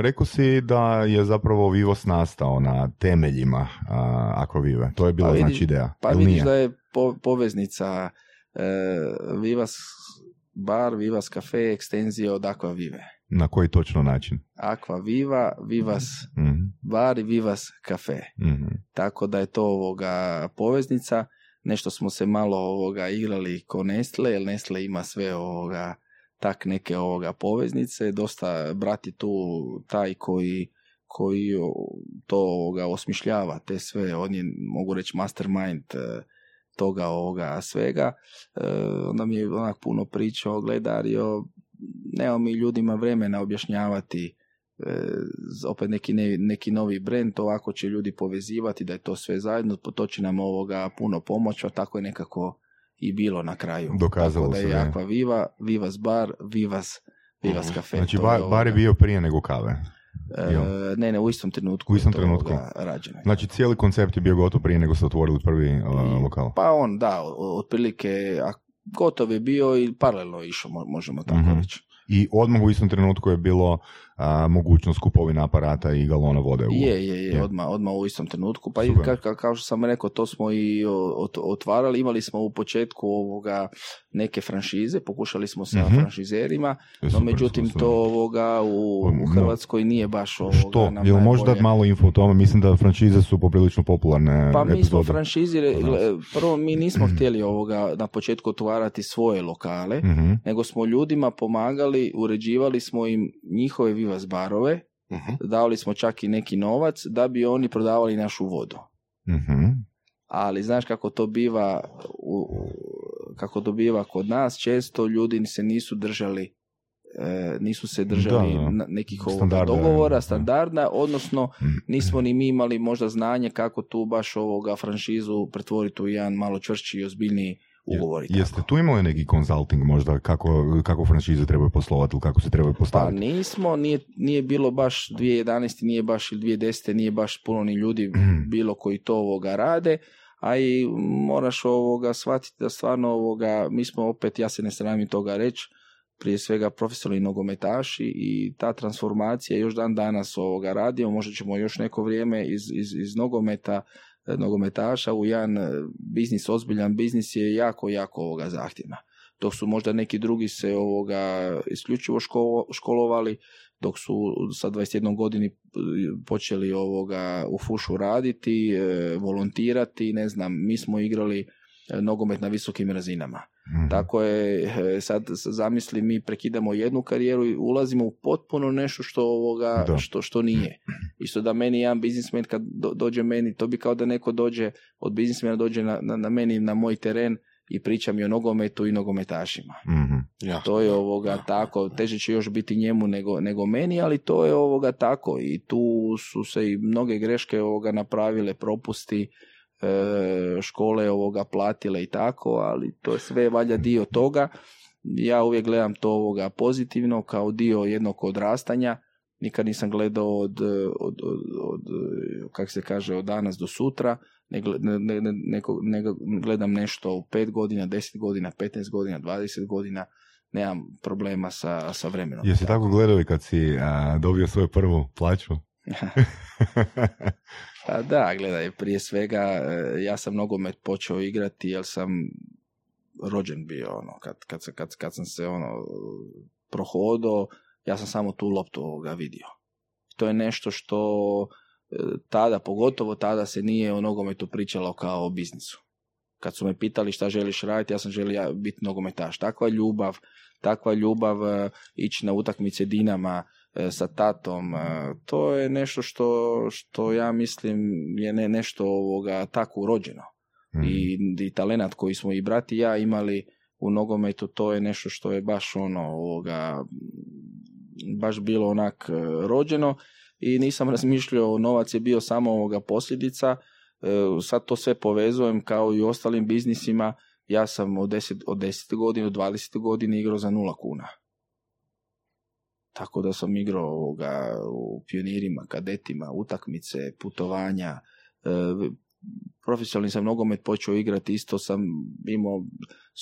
Speaker 2: Rekao si da je zapravo Vivos nastao na temeljima a, Aquavive. To je bila
Speaker 3: Pa
Speaker 2: znači ideja.
Speaker 3: Pa
Speaker 2: ili
Speaker 3: vidiš
Speaker 2: nije?
Speaker 3: da je po- poveznica eh, Vivas bar, Vivas cafe, ekstenzija od Aqua Vive.
Speaker 2: Na koji točno način?
Speaker 3: Aqua Viva, Vivas
Speaker 2: Mhm,
Speaker 3: bar i Vivas cafe.
Speaker 2: mhm.
Speaker 3: tako da je to ovoga poveznica. Nešto smo se malo ovoga igrali ko Nestle, jer Nestle ima sve ovoga tak neke ovoga poveznice. Dosta brati tu taj koji koji to ovoga osmišljava te sve, on je mogu reći mastermind e, toga ovoga svega. E, onda mi je onak puno pričao, gledario, nemamo mi ljudima vremena objašnjavati e, opet neki, ne- neki novi brand, ovako će ljudi povezivati da je to sve zajedno, to će nam ovoga puno pomoći, a tako je nekako i bilo na kraju.
Speaker 2: Dokazalo
Speaker 3: Tako da
Speaker 2: se,
Speaker 3: je. Aqua Viva, Vivas bar, Vivas, Vivas kafe.
Speaker 2: Znači,
Speaker 3: to
Speaker 2: ba-
Speaker 3: je
Speaker 2: bar je bio prije nego kave.
Speaker 3: E, ne, ne, u istom trenutku.
Speaker 2: U istom
Speaker 3: to,
Speaker 2: trenutku.
Speaker 3: rađeno.
Speaker 2: Znači, cijeli koncept je bio gotov prije nego ste otvorili prvi uh, lokal.
Speaker 3: Pa on, da, otprilike, gotov je bio i paralelno išao, mo- možemo tako
Speaker 2: Mhm.
Speaker 3: reći.
Speaker 2: I odmah u istom trenutku je bilo a, mogućnost kupovine aparata i galona vode. U...
Speaker 3: Je, je, je,
Speaker 2: Je.
Speaker 3: odmah, odmah u istom trenutku. Pa i ka, ka- kao što sam rekao, to smo i otvarali. Imali smo u početku ovoga neke franšize, pokušali smo sa
Speaker 2: Mhm.
Speaker 3: franšizerima,
Speaker 2: je
Speaker 3: no
Speaker 2: super
Speaker 3: međutim to ovoga u, u Hrvatskoj nije baš ovoga
Speaker 2: Što?
Speaker 3: nam
Speaker 2: Jel možeš dati malo info o tome? Mislim da franšize su poprilično popularne
Speaker 3: Pa mi smo franšizire, prvo mi nismo htjeli ovoga na početku otvarati svoje lokale,
Speaker 2: Mhm.
Speaker 3: nego smo ljudima pomagali, uređivali smo im njihove vivas barove,
Speaker 4: Mhm.
Speaker 3: davali smo čak i neki novac da bi oni prodavali našu vodu.
Speaker 2: Mhm.
Speaker 3: Ali znaš kako to biva u, kako to biva kod nas, često ljudi se nisu držali e, nisu se držali
Speaker 2: Da, da.
Speaker 3: nekih ovoga
Speaker 2: Standarda,
Speaker 3: dogovora,
Speaker 2: da.
Speaker 3: standarda, odnosno
Speaker 2: Mhm.
Speaker 3: nismo ni mi imali možda znanje kako tu baš ovoga franšizu pretvoriti u jedan malo čvršći i ozbiljniji ugovor. i tako.
Speaker 2: Jeste tu imali neki consulting možda kako, kako franšize trebaju poslovati ili kako se trebaju
Speaker 3: Pa
Speaker 2: postaviti?
Speaker 3: nismo, nije, nije bilo baš 2011. nije baš ili 2010. nije baš puno ni ljudi
Speaker 2: Mhm.
Speaker 3: bilo koji to ovoga rade, a i moraš ovoga shvatiti da stvarno ovoga, mi smo opet, ja se ne sramim toga reći, prije svega profesionalni nogometaši i ta transformacija još dan danas ovoga radimo, možda ćemo još neko vrijeme iz, iz, iz nogometa nogometaša u jedan e, biznis, ozbiljan biznis je jako, jako ovoga zahtjevna. Dok su možda neki drugi se ovoga isključivo školo- školovali, dok su sa 21 godini e, počeli ovoga u fušu raditi, e, volontirati, ne znam, mi smo igrali nogomet na visokim razinama.
Speaker 2: Mhm.
Speaker 3: Tako je, e, sad zamisli mi prekidamo jednu karijeru i ulazimo u potpuno nešto što ovoga,
Speaker 2: Da.
Speaker 3: što, što nije. Isto da meni jedan biznismen kad do- dođe meni, to bi kao da neko dođe od biznismena dođe na, na, na meni na moj teren i priča mi o nogometu i nogometašima.
Speaker 2: Mhm.
Speaker 4: Ja.
Speaker 3: To je ovoga tako, teže će još biti njemu nego, nego meni, ali to je ovoga tako i tu su se i mnoge greške ovoga napravile, propusti, škole ovoga platile i tako, ali to je sve valja dio toga. Ja uvijek gledam to ovoga pozitivno kao dio jednog odrastanja. Nikad nisam gledao od, od, od, od kak se kaže, od danas do sutra, ne, ne, ne, ne- gledam nešto u 5 godina, 10 godina, 15 godina, 20 godina, nemam problema sa, sa vremenom.
Speaker 2: Jesi tako gledao i kad si a, dobio svoju prvu plaću?
Speaker 3: Pa da, gledaj, prije svega e, ja sam nogomet počeo igrati jer sam rođen bio, ono, kad, kad, kad, kad sam se ono prohodao, ja sam samo tu loptu ovoga vidio. To je nešto što e, tada, pogotovo tada se nije o nogometu pričalo kao o biznisu. Kad su me pitali šta želiš raditi, ja sam želio biti nogometaš. Takva ljubav, takva ljubav e, ići na utakmice Dinama sa tatom, e, to je nešto što, što ja mislim je ne, nešto ovoga tako urođeno.
Speaker 2: Mhm.
Speaker 3: I, i talenat koji smo i brat i ja imali u nogometu, to je nešto što je baš ono ovoga, baš bilo onak e, rođeno i nisam razmišljao, novac je bio samo ovoga posljedica, e, sad to sve povezujem kao i u ostalim biznisima, ja sam od 10, od 10 godina do 20 godina igrao za nula kuna. Tako da sam igrao ovoga u pionirima, kadetima, utakmice, putovanja, e, profesionalni sam nogomet počeo igrati, isto sam imao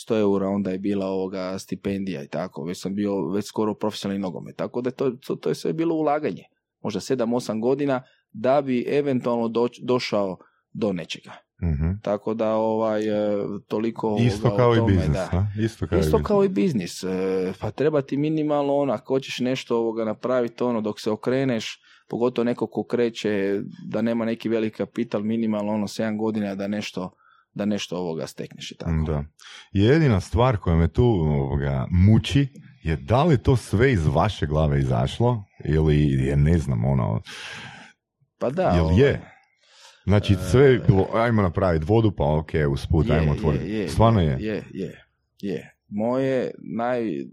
Speaker 3: 100 eura, onda je bila ovoga stipendija i tako, već sam bio već skoro profesionalni nogomet, tako da to, to, to je sve bilo ulaganje, možda 7-8 godina da bi eventualno došao do nečega.
Speaker 2: Mhm.
Speaker 3: Tako da ovaj e, toliko
Speaker 2: Isto kao i
Speaker 3: tome,
Speaker 2: biznis,
Speaker 3: da.
Speaker 2: Isto kao i
Speaker 3: Isto
Speaker 2: biznis.
Speaker 3: kao i biznis. e, Pa treba ti minimalno ono, ako hoćeš nešto ovoga napraviti, ono, dok se okreneš, pogotovo neko ko kreće, da nema neki veliki kapital, minimalno ono 7 godina da nešto, da nešto ovoga stekneš i tako.
Speaker 2: Da. Jedina stvar koja me tu ovoga, muči je da li to sve iz vaše glave izašlo ili je ne znam ono,
Speaker 3: Pa da.
Speaker 2: jel
Speaker 3: ovaj,
Speaker 2: je? Znači sve je bilo, ajmo napraviti vodu pa ok, usput, ajmo otvoriti. Stvarno je.
Speaker 3: Je, je, je. Moje, naj,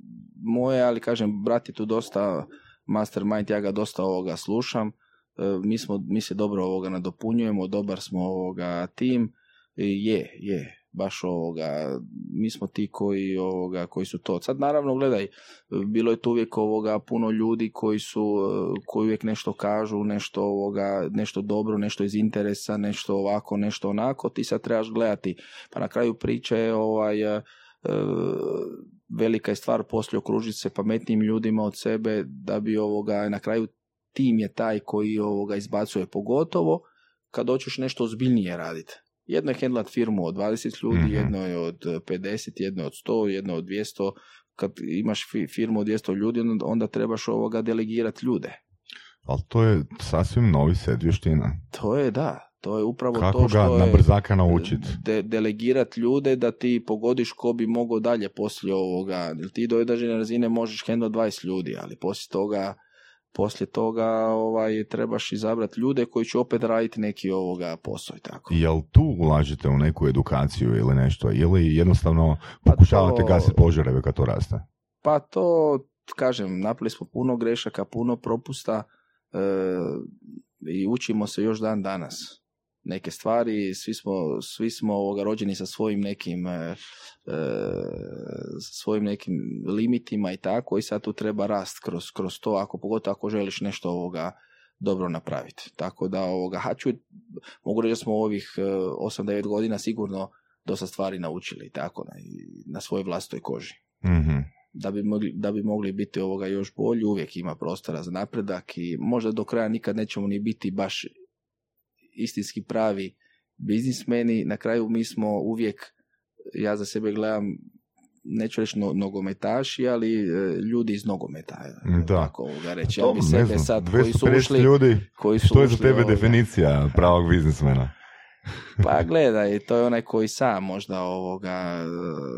Speaker 3: moje, ali kažem, brat je tu dosta mastermind, ja ga dosta ovoga slušam. E, Mi, smo, mi se dobro ovoga nadopunjujemo, dobar smo ovoga tim. I je, je. Baš ovoga, mi smo ti koji, ovoga, koji su to. Sad naravno, gledaj, bilo je tu uvijek ovoga puno ljudi koji su, koji uvijek nešto kažu, nešto ovoga, nešto dobro, nešto iz interesa, nešto ovako, nešto onako, ti sad trebaš gledati. Pa na kraju priče ovaj, e, velika je stvar poslije okružiti se pametnim ljudima od sebe da bi ovoga, na kraju tim je taj koji ovoga izbacuje pogotovo kad hoćeš nešto ozbiljnije raditi. Jedno je hendlat firmu od 20 ljudi, mm jedno je od 50, jedno je od 100, jedno je od 200. Kad imaš firmu od 200 ljudi, onda trebaš ovoga delegirati ljude.
Speaker 2: Ali to je sasvim novi set vještina.
Speaker 3: To je, da. To je upravo
Speaker 2: Kako
Speaker 3: to što
Speaker 2: ga na brzaka naučiti?
Speaker 3: De, delegirati ljude da ti pogodiš ko bi mogao dalje poslije ovoga. Jer ti do određene razine možeš hendlat 20 ljudi, ali poslije toga poslije toga ovaj, trebaš izabrati ljude koji će opet raditi neki ovoga posao i tako.
Speaker 2: Jel tu ulažete u neku edukaciju ili nešto? Ili jednostavno pa pokušavate pa gasiti požareve kad to raste?
Speaker 3: Pa to, kažem, napravili smo puno grešaka, puno propusta e, i učimo se još dan danas neke stvari, svi smo, svi smo ovoga rođeni sa svojim nekim e, e svojim nekim limitima i tako i sad tu treba rast kroz, kroz to, ako pogotovo ako želiš nešto ovoga dobro napraviti. Tako da ovoga, haču, mogu reći da smo ovih 8-9 e, godina sigurno dosta stvari naučili tako na, na svojoj vlastoj koži.
Speaker 2: mm
Speaker 3: Da bi, mogli, da bi mogli biti ovoga još bolji, uvijek ima prostora za napredak i možda do kraja nikad nećemo ni biti baš istinski pravi biznismeni. Na kraju mi smo uvijek, ja za sebe gledam, neću reći no, nogometaši, ali e, ljudi iz nogometa.
Speaker 2: Da.
Speaker 3: Tako ga reći. Ja bi sebe sad koji su ušli...
Speaker 2: Ljudi,
Speaker 3: koji su
Speaker 2: što je za tebe definicija pravog biznismena?
Speaker 3: Pa gledaj, to je onaj koji sam možda ovoga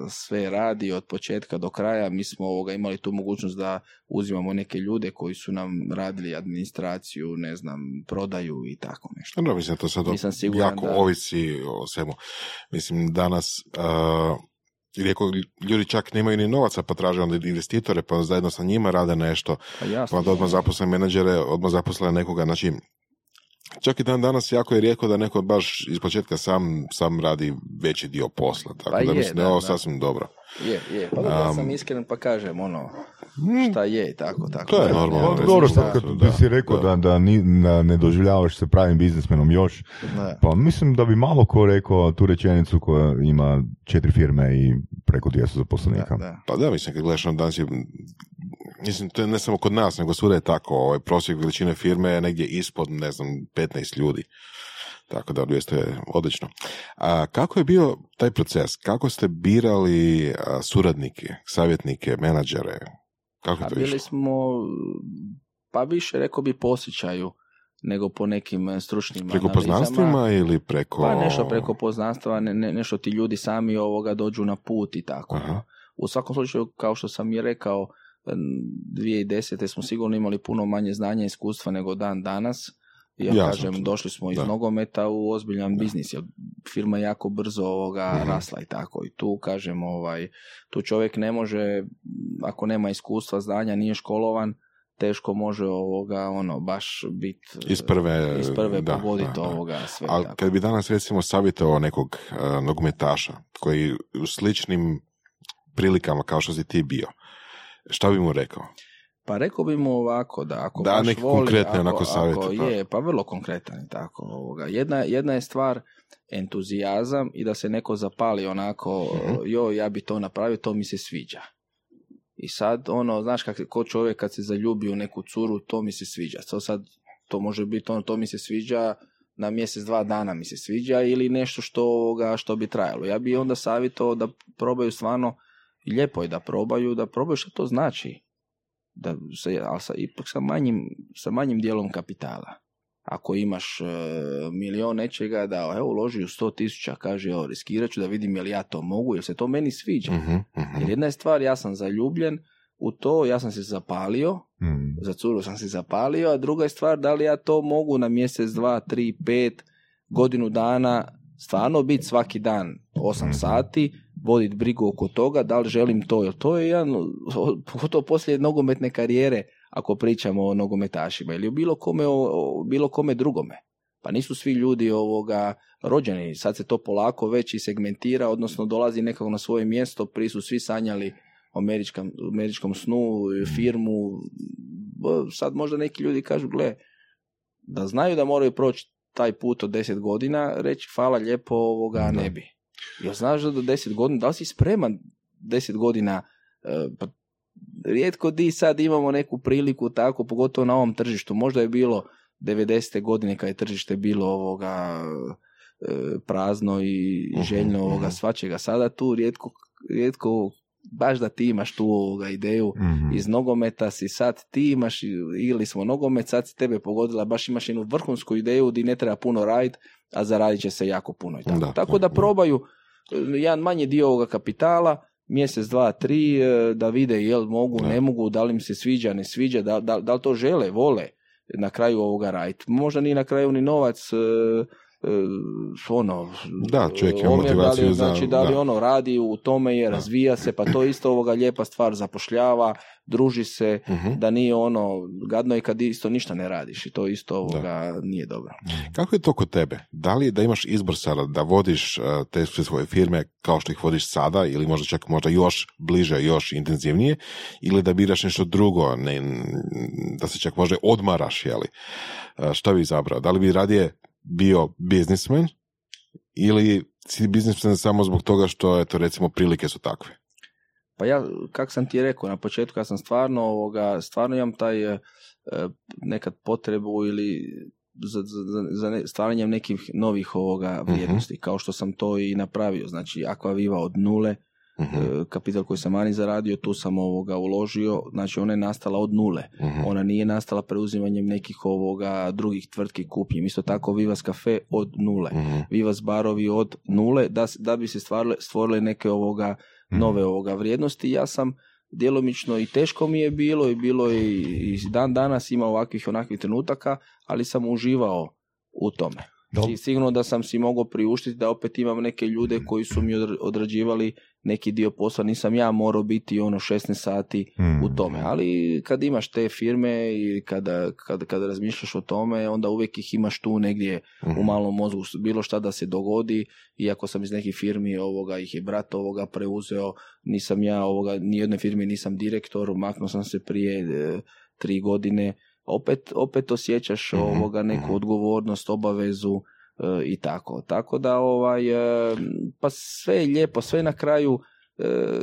Speaker 3: sve radi od početka do kraja. Mi smo ovoga imali tu mogućnost da uzimamo neke ljude koji su nam radili administraciju, ne znam, prodaju i tako nešto.
Speaker 4: No, mislim, to sad jako da... ovisi o svemu. Mislim, danas uh, ljudi čak nemaju ni novaca pa traže onda investitore pa zajedno sa njima rade nešto pa, jasno, pa onda odmah zaposle menadžere, odmah zaposle nekoga, znači Čak i dan danas jako je rijetko da neko baš iz početka sam, sam radi veći dio posla. Tako pa da je, mislim da je ovo sasvim dobro.
Speaker 3: Je, je. Pa ja sam iskren pa kažem ono hmm. šta je tako. tako
Speaker 4: to je normalno.
Speaker 2: Pa, dobro, sad kad da, si rekao da, da, ni, ne doživljavaš se pravim biznismenom još, pa mislim da bi malo ko rekao tu rečenicu koja ima četiri firme i preko 200 zaposlenika.
Speaker 3: Da,
Speaker 4: Pa da, mislim, kad gledaš na danas je mislim, to je ne samo kod nas, nego svuda je tako, ovaj prosjek veličine firme je negdje ispod, ne znam, 15 ljudi. Tako da 200 je odlično. A kako je bio taj proces? Kako ste birali suradnike, savjetnike, menadžere? Kako
Speaker 3: je to bili smo, pa više rekao bi posjećaju nego po nekim e, stručnim
Speaker 4: Preko poznanstvima ili preko...
Speaker 3: Pa nešto preko poznanstva, ne, ne, nešto ti ljudi sami ovoga dođu na put i tako. Aha. U svakom slučaju, kao što sam i rekao, 2010. smo sigurno imali puno manje znanja i iskustva nego dan danas. Ja, kažem, došli smo iz nogometa u ozbiljan biznis, jer firma je jako brzo ovoga mhm. rasla i tako. I tu, kažem, ovaj, tu čovjek ne može, ako nema iskustva, znanja, nije školovan, teško može ovoga, ono, baš biti
Speaker 4: iz prve,
Speaker 3: iz prve da, pogoditi ovoga sve.
Speaker 4: Ali kad bi danas, recimo, savjetovao nekog uh, nogometaša koji u sličnim prilikama kao što si ti bio, Šta bi mu rekao?
Speaker 3: Pa rekao bi mu ovako, da ako
Speaker 4: da,
Speaker 3: baš voli,
Speaker 4: konkretne
Speaker 3: ako,
Speaker 4: savjete,
Speaker 3: ako je, pa vrlo konkretan tako. Ovoga. Jedna, jedna je stvar entuzijazam i da se neko zapali onako, mm-hmm. jo, ja bi to napravio, to mi se sviđa. I sad, ono, znaš, kak, ko čovjek kad se zaljubi u neku curu, to mi se sviđa. To sad, to može biti ono, to mi se sviđa, na mjesec, dva dana mi se sviđa ili nešto što, ovoga, što bi trajalo. Ja bi onda savjetovao da probaju stvarno i lijepo je da probaju, da probaju što to znači. Da se, ali sa, ipak sa manjim, sa manjim dijelom kapitala. Ako imaš e, milion nečega, da evo uloži u sto tisuća, kaže evo riskirat ću da vidim je li ja to mogu, jer se to meni sviđa. uh Jer jedna je stvar, ja sam zaljubljen u to, ja sam se zapalio, mm. za curu sam se zapalio, a druga je stvar da li ja to mogu na mjesec, dva, tri, pet, godinu dana stvarno biti svaki dan osam mhm. sati, voditi brigu oko toga, da li želim to, jer to je jedan, pogotovo poslije nogometne karijere, ako pričamo o nogometašima ili o bilo kome, o, bilo kome drugome. Pa nisu svi ljudi ovoga rođeni, sad se to polako već i segmentira, odnosno dolazi nekako na svoje mjesto, prije su svi sanjali o američkom, američkom snu, firmu, B- sad možda neki ljudi kažu, gle, da znaju da moraju proći taj put od deset godina, reći hvala lijepo ovoga ne bi. Jel znaš da do deset godina, da li si spreman deset godina, e, pa rijetko di sad imamo neku priliku tako, pogotovo na ovom tržištu. Možda je bilo 90. godine kad je tržište bilo ovoga e, prazno i
Speaker 4: Mhm,
Speaker 3: željno ovoga
Speaker 4: mhm.
Speaker 3: svačega. Sada tu rijetko, rijetko baš da ti imaš tu ovoga ideju
Speaker 2: Mhm.
Speaker 3: iz nogometa si sad ti imaš, ili smo nogomet, sad si tebe pogodila, baš imaš jednu vrhunsku ideju di ne treba puno raditi, a zaradit će se jako puno. I tako.
Speaker 4: Da,
Speaker 3: tako da probaju e, jedan manji dio ovoga kapitala, mjesec, dva, tri, e, da vide jel mogu,
Speaker 4: Da.
Speaker 3: ne mogu, da li im se sviđa, ne sviđa, da, da, da li to žele, vole na kraju ovoga raditi. Možda ni na kraju ni novac, e, ono,
Speaker 4: Da, čovjek ima
Speaker 3: omjer, da li,
Speaker 4: motivaciju
Speaker 3: znači, da li
Speaker 4: da.
Speaker 3: ono radi u tome je, razvija se, pa to isto ovoga lijepa stvar, zapošljava, druži se,
Speaker 4: Mhm.
Speaker 3: da nije ono, gadno je kad isto ništa ne radiš i to isto ovoga nije dobro.
Speaker 4: Kako je to kod tebe? Da li je da imaš izbor sada da vodiš uh, te svoje firme kao što ih vodiš sada ili možda čak možda još bliže, još intenzivnije ili da biraš nešto drugo, ne, da se čak možda odmaraš, jeli? Uh, šta bi izabrao? Da li bi radije bio biznismen ili si biznismen samo zbog toga što eto recimo prilike su takve?
Speaker 3: Pa ja, kak sam ti rekao, na početku ja sam stvarno, ovoga, stvarno imam taj e, e, nekad potrebu ili za, za, za ne- stvaranjem nekih novih ovoga
Speaker 4: Mhm.
Speaker 3: vrijednosti, kao što sam to i napravio. Znači, Aquaviva od nule, E, kapital koji sam vani zaradio, tu sam ovoga uložio, znači ona je nastala od nule.
Speaker 4: mhm,
Speaker 3: Ona nije nastala preuzimanjem nekih ovoga drugih tvrtki kupnjem. Isto tako Vivas Cafe od nule.
Speaker 4: mhm,
Speaker 3: Vivas barovi od nule, da, da bi se stvarile, stvorile neke ovoga nove ovoga vrijednosti. Ja sam djelomično i teško mi je bilo i bilo je i, i dan danas ima ovakvih i onakvih trenutaka, ali sam uživao u tome.
Speaker 2: Da li-
Speaker 3: I sigurno da sam si mogao priuštiti da opet imam neke ljude koji su mi odr- odrađivali neki dio posla, nisam ja morao biti ono 16 sati
Speaker 2: Mhm.
Speaker 3: u tome. Ali kad imaš te firme i kada, kada, kada razmišljaš o tome, onda uvijek ih imaš tu negdje
Speaker 4: mhm.
Speaker 3: u malom mozgu bilo šta da se dogodi, iako sam iz nekih firmi ovoga ih je brat ovoga preuzeo, nisam ja ovoga, ni jedne firme nisam direktor, maknuo sam se prije e, tri godine, opet, opet osjećaš
Speaker 4: Mhm,
Speaker 3: ovoga neku
Speaker 4: mhm.
Speaker 3: odgovornost, obavezu e, i tako. Tako da ovaj, e, pa sve je lijepo, sve na kraju e,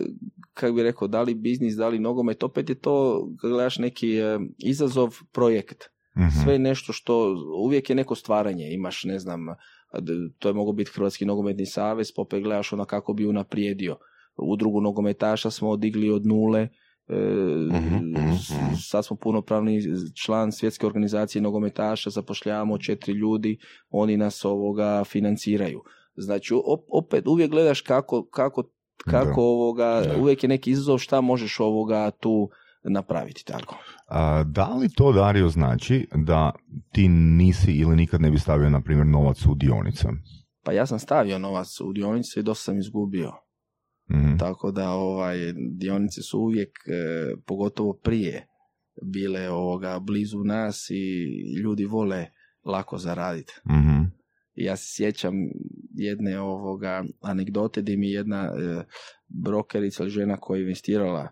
Speaker 3: kako bi rekao, da li biznis, da li nogomet, opet je to, kad gledaš neki e, izazov, projekt
Speaker 2: Mhm.
Speaker 3: sve je nešto što uvijek je neko stvaranje imaš ne znam to je mogao biti Hrvatski nogometni savez pa opet gledaš ona kako bi unaprijedio udrugu nogometaša smo odigli od nule e,
Speaker 4: Mhm, mhm, mhm.
Speaker 3: sad smo punopravni član svjetske organizacije nogometaša zapošljavamo četiri ljudi oni nas ovoga financiraju znači op- opet uvijek gledaš kako, kako, kako
Speaker 2: Da.
Speaker 3: ovoga
Speaker 4: Da.
Speaker 3: uvijek je neki izazov šta možeš ovoga tu napraviti tako
Speaker 2: A, da li to, Dario, znači da ti nisi ili nikad ne bi stavio, na primjer, novac u dionice?
Speaker 3: Pa ja sam stavio novac u dionice i dosta sam izgubio.
Speaker 2: Mhm.
Speaker 3: Tako da ovaj dionice su uvijek e, pogotovo prije bile ovoga blizu nas i ljudi vole lako zaraditi.
Speaker 2: Mhm.
Speaker 3: I ja se sjećam jedne ovoga anegdote gdje mi je jedna e, brokerica ili žena koja je investirala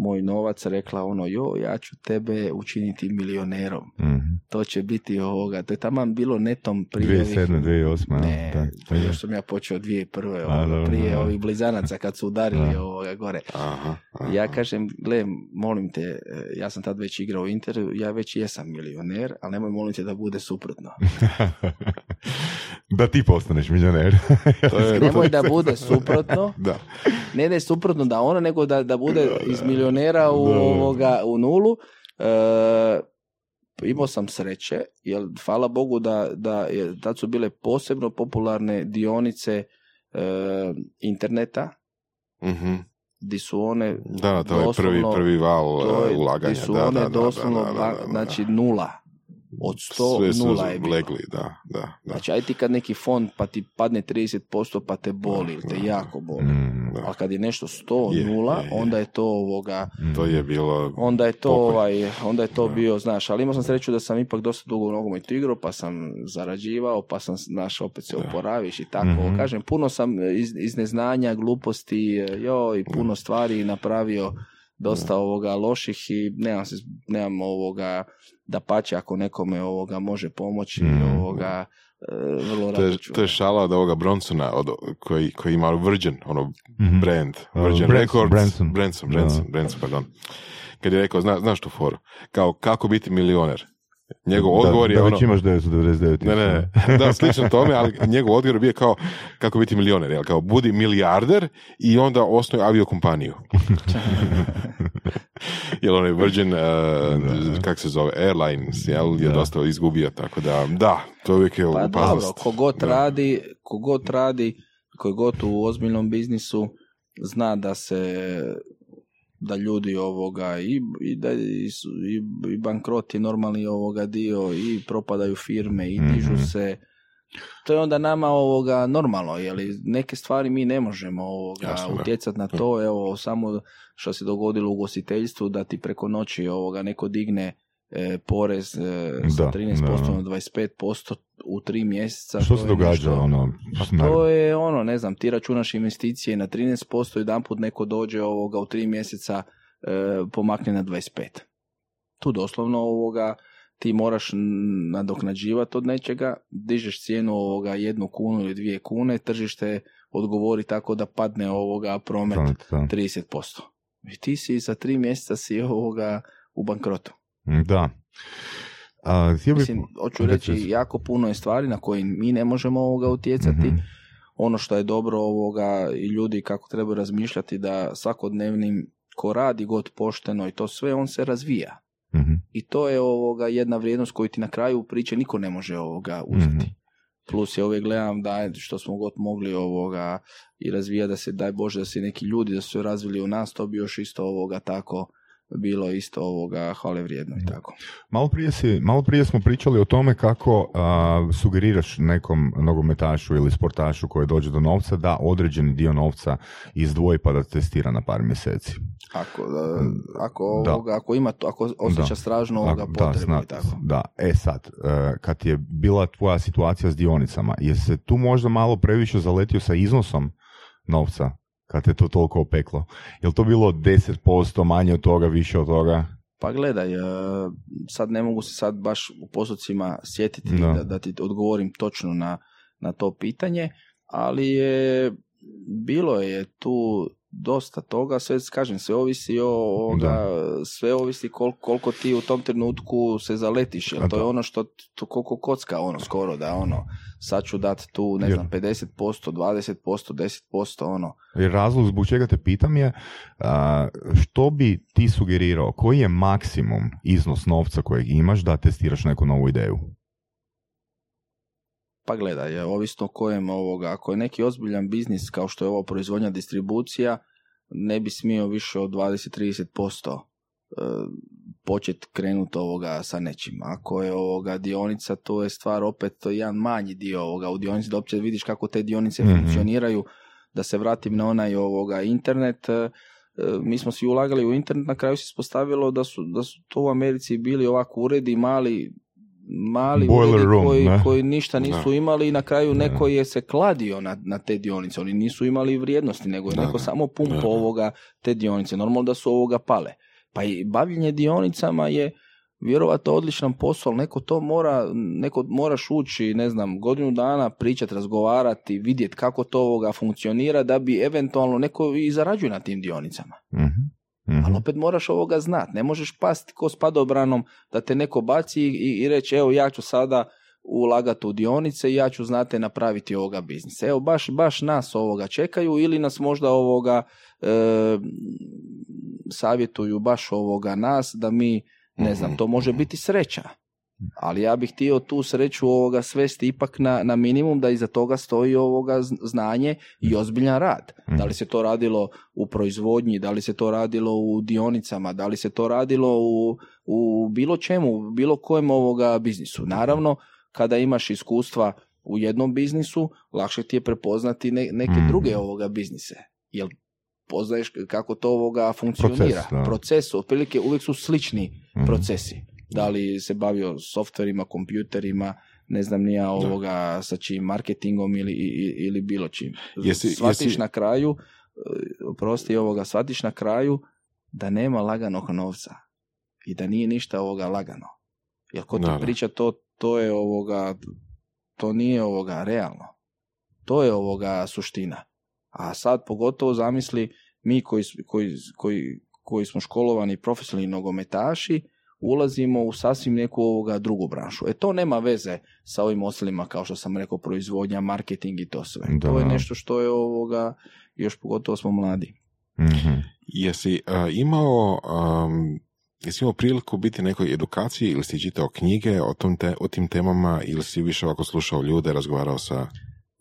Speaker 3: moj novac rekla ono jo ja ću tebe učiniti milionerom.
Speaker 2: Mhm.
Speaker 3: To će biti ovoga, to je taman bilo netom prije ovih-
Speaker 2: 2007. 2008.
Speaker 3: ne,
Speaker 2: da, da.
Speaker 3: još sam ja počeo 2001.
Speaker 2: A,
Speaker 3: Ovoga,
Speaker 2: dobro,
Speaker 3: prije
Speaker 2: da.
Speaker 3: ovih blizanaca kad su udarili
Speaker 2: Da.
Speaker 3: ovoga gore.
Speaker 4: Aha, aha.
Speaker 3: Ja kažem, gle, molim te, e, ja sam tad već igrao u Interu, ja već jesam milioner, ali nemoj molim te da bude suprotno.
Speaker 2: da ti postaneš milioner.
Speaker 4: To je-
Speaker 3: Nemoj da bude suprotno,
Speaker 4: Da.
Speaker 3: ne da je suprotno da ona, nego da, da bude iz milionera u, ovoga, u nulu. E, imao sam sreće, jer hvala Bogu da, da je, tad su bile posebno popularne dionice e, interneta,
Speaker 4: Mhm.
Speaker 3: di su one
Speaker 4: Da, to je prvi,
Speaker 3: doslovno-
Speaker 4: prvi val
Speaker 3: to je,
Speaker 4: ulaganja.
Speaker 3: di su
Speaker 4: da,
Speaker 3: one
Speaker 4: da, da,
Speaker 3: doslovno,
Speaker 4: da, da,
Speaker 3: ba-
Speaker 4: da, da.
Speaker 3: znači nula. Od 100
Speaker 4: Sve
Speaker 3: nula je bilo.
Speaker 4: legli, da, da, da.
Speaker 3: Znači, aj ti kad neki fond pa ti padne 30%, pa te boli, ili te
Speaker 4: Da, da.
Speaker 3: jako boli.
Speaker 2: Mm,
Speaker 4: Da.
Speaker 3: A kad je nešto 100
Speaker 4: Je,
Speaker 3: nula,
Speaker 4: je, je.
Speaker 3: onda je to ovoga,
Speaker 4: To je bilo...
Speaker 3: onda je to ovaj, onda je to
Speaker 4: Da.
Speaker 3: bio, znaš, ali imao sam sreću da sam ipak dosta dugo u nogometu igrao, pa sam zarađivao, pa sam, znaš, opet se
Speaker 4: Da.
Speaker 3: oporaviš i tako.
Speaker 2: Mhm.
Speaker 3: Kažem, puno sam iz, iz neznanja, gluposti, joj, puno stvari napravio, dosta ovoga loših i nemam, se, nemam ovoga da pače ako nekome ovoga može pomoći,
Speaker 2: Mhm.
Speaker 3: ovoga, e, vrlo
Speaker 4: To je, to je šala od ovoga Bronsona, od, koji, koji ima Virgin, ono
Speaker 2: mhm.
Speaker 4: brand,
Speaker 2: Uh,
Speaker 4: Virgin
Speaker 2: Branson,
Speaker 4: Records,
Speaker 2: Branson.
Speaker 4: Branson. Branson, Branson, pardon. Kad je rekao, zna, znaš tu foru, kao kako biti milioner. Njegov
Speaker 2: Da-
Speaker 4: odgovor je
Speaker 2: da
Speaker 4: ono...
Speaker 2: već imaš 999
Speaker 4: Ne, ne, ne, da, slično tome, ali njegov odgovor je bio kao kako biti milioner, jel? Kao budi milijarder i onda osnuj aviokompaniju. Jel onaj Virgin, uh, kak se zove, Airlines, jel, je
Speaker 2: Da.
Speaker 4: dosta izgubio, tako da, da, to uvijek je
Speaker 3: Pa dobro, kogod
Speaker 4: Da.
Speaker 3: radi, kogod radi, koji god u ozbiljnom biznisu zna da se da ljudi ovoga i, i da i, su- i, i bankrot je normalni ovoga dio i propadaju firme i dižu
Speaker 2: Mhm.
Speaker 3: se. To je onda nama ovoga normalno je neke stvari mi ne možemo ovoga utjecati na to evo samo što se dogodilo u ugostiteljstvu da ti preko noći ovoga neko digne e, porez e, sa
Speaker 2: Da,
Speaker 3: 13%
Speaker 2: da,
Speaker 3: na 25% u tri mjeseca
Speaker 2: Što
Speaker 3: to
Speaker 2: se događa,
Speaker 3: nešto-
Speaker 2: ono,
Speaker 3: pa to je ono, ne znam, ti računaš investicije na 13%, jedan put neko dođe ovoga u tri mjeseca e, pomakne na 25. Tu doslovno ovoga ti moraš nadoknađivati od nečega, dižeš cijenu ovoga jednu kunu ili dvije kune, tržište odgovori tako da padne ovoga promet
Speaker 2: Promet, da.
Speaker 3: 30%. I ti si za tri mjeseca si ovoga u bankrotu.
Speaker 2: Da. A, bih...
Speaker 3: Mislim, hoću reći,
Speaker 2: Reci.
Speaker 3: jako puno je stvari na koje mi ne možemo ovoga utjecati.
Speaker 2: Mhm.
Speaker 3: Ono što je dobro ovoga i ljudi kako trebaju razmišljati da svakodnevnim ko radi god pošteno i to sve, on se razvija.
Speaker 2: Mhm.
Speaker 3: I to je ovoga jedna vrijednost koju ti na kraju priče niko ne može ovoga uzeti.
Speaker 2: Mhm.
Speaker 3: Plus ja uvijek gledam da što smo god mogli ovoga i razvija da se, daj Bože, da se neki ljudi da su se razvili u nas, to bi još isto ovoga tako bilo isto ovoga hvale vrijedno i tako.
Speaker 2: Malo prije, si, malo prije smo pričali o tome kako a, sugeriraš nekom nogometašu ili sportašu koji dođe do novca da određeni dio novca izdvoji pa da testira na par mjeseci.
Speaker 3: Ako, da, ako,
Speaker 2: Da.
Speaker 3: ovoga, ako ima to, ako osjeća
Speaker 2: Da.
Speaker 3: stražno ovoga potrebu
Speaker 2: zna-
Speaker 3: i tako.
Speaker 2: da, e sad, e, kad je bila tvoja situacija s dionicama, je se tu možda malo previše zaletio sa iznosom novca, kad te to toliko opeklo? Je li to bilo 10% manje od toga, više od toga?
Speaker 3: Pa gledaj, e, sad ne mogu se sad baš u postocima sjetiti
Speaker 2: Da.
Speaker 3: da, da ti odgovorim točno na, na to pitanje, ali je bilo je tu dosta toga, sve kažem, sve ovisi o ovoga, sve ovisi kol, koliko ti u tom trenutku se zaletiš, jer to je ono što to koliko kocka ono skoro da ono sad ću dati tu ne
Speaker 2: Jer-
Speaker 3: znam 50%, 20%, 10% ono.
Speaker 2: Jer razlog zbog čega te pitam je a, što bi ti sugerirao, koji je maksimum iznos novca kojeg imaš da testiraš neku novu ideju?
Speaker 3: Pa gledaj, je, ovisno kojem ovoga, ako je neki ozbiljan biznis kao što je ovo proizvodnja distribucija, ne bi smio više od 20-30% e, počet krenut ovoga sa nečim. Ako je ovoga dionica, to je stvar opet to je jedan manji dio ovoga u dionici, da uopće vidiš kako te dionice
Speaker 2: Mhm.
Speaker 3: funkcioniraju, da se vratim na onaj ovoga internet, e, e, mi smo svi ulagali u internet, na kraju se ispostavilo da su, da su to u Americi bili ovako uredi mali mali
Speaker 2: Boiler
Speaker 3: uredi
Speaker 2: room,
Speaker 3: koji,
Speaker 2: ne?
Speaker 3: koji ništa nisu
Speaker 4: Da.
Speaker 3: imali i na kraju
Speaker 2: Da.
Speaker 3: neko je se kladio na, na te dionice. Oni nisu imali vrijednosti, nego je
Speaker 4: Da,
Speaker 3: neko samo pumpo
Speaker 4: Da.
Speaker 3: ovoga te dionice. Normalno da su ovoga pale. Pa i bavljenje dionicama je vjerovatno odličan posao, ali neko to mora, neko moraš ući, ne znam, godinu dana pričati, razgovarati, vidjeti kako to ovoga funkcionira da bi eventualno neko i zarađuje na tim dionicama.
Speaker 2: Mhm. Mhm.
Speaker 3: Ali opet moraš ovoga znati. Ne možeš pasti ko s padobranom da te neko baci i, i reći evo ja ću sada ulagati u dionice i ja ću znate napraviti ovoga biznisa. Evo baš, baš nas ovoga čekaju ili nas možda ovoga e, savjetuju baš ovoga nas da mi ne znam, to može biti sreća. Ali ja bih htio tu sreću ovoga svesti ipak na, na minimum da iza toga stoji ovoga znanje i ozbiljan rad. Da li se to radilo u proizvodnji, da li se to radilo u dionicama, da li se to radilo u, u bilo čemu, bilo kojem ovoga biznisu. Naravno, kada imaš iskustva u jednom biznisu, lakše ti je prepoznati neke druge ovoga biznise. Jer poznaješ kako to ovoga funkcionira. Proces, Proces otprilike uvijek su slični procesi da li se bavio softverima, kompjuterima, ne znam nija ovoga sa čim marketingom ili, ili bilo čim. Jesi, shvatiš na kraju, e, prosti ovoga, shvatiš na kraju da nema laganog novca i da nije ništa ovoga lagano. Jer ko ti priča to, to je ovoga, to nije ovoga realno. To je ovoga suština. A sad pogotovo zamisli mi koji, koji, koji, koji smo školovani profesionalni nogometaši, ulazimo u sasvim neku ovoga drugu branšu. E to nema veze sa ovim ostalima kao što sam rekao proizvodnja, marketing i to sve. To je nešto što je ovoga još pogotovo smo mladi.
Speaker 4: Mm-hmm. Jesi imao um, jesi imao priliku biti nekoj edukaciji ili si čitao knjige o, tom te, o tim temama ili si više ovako slušao ljude, razgovarao sa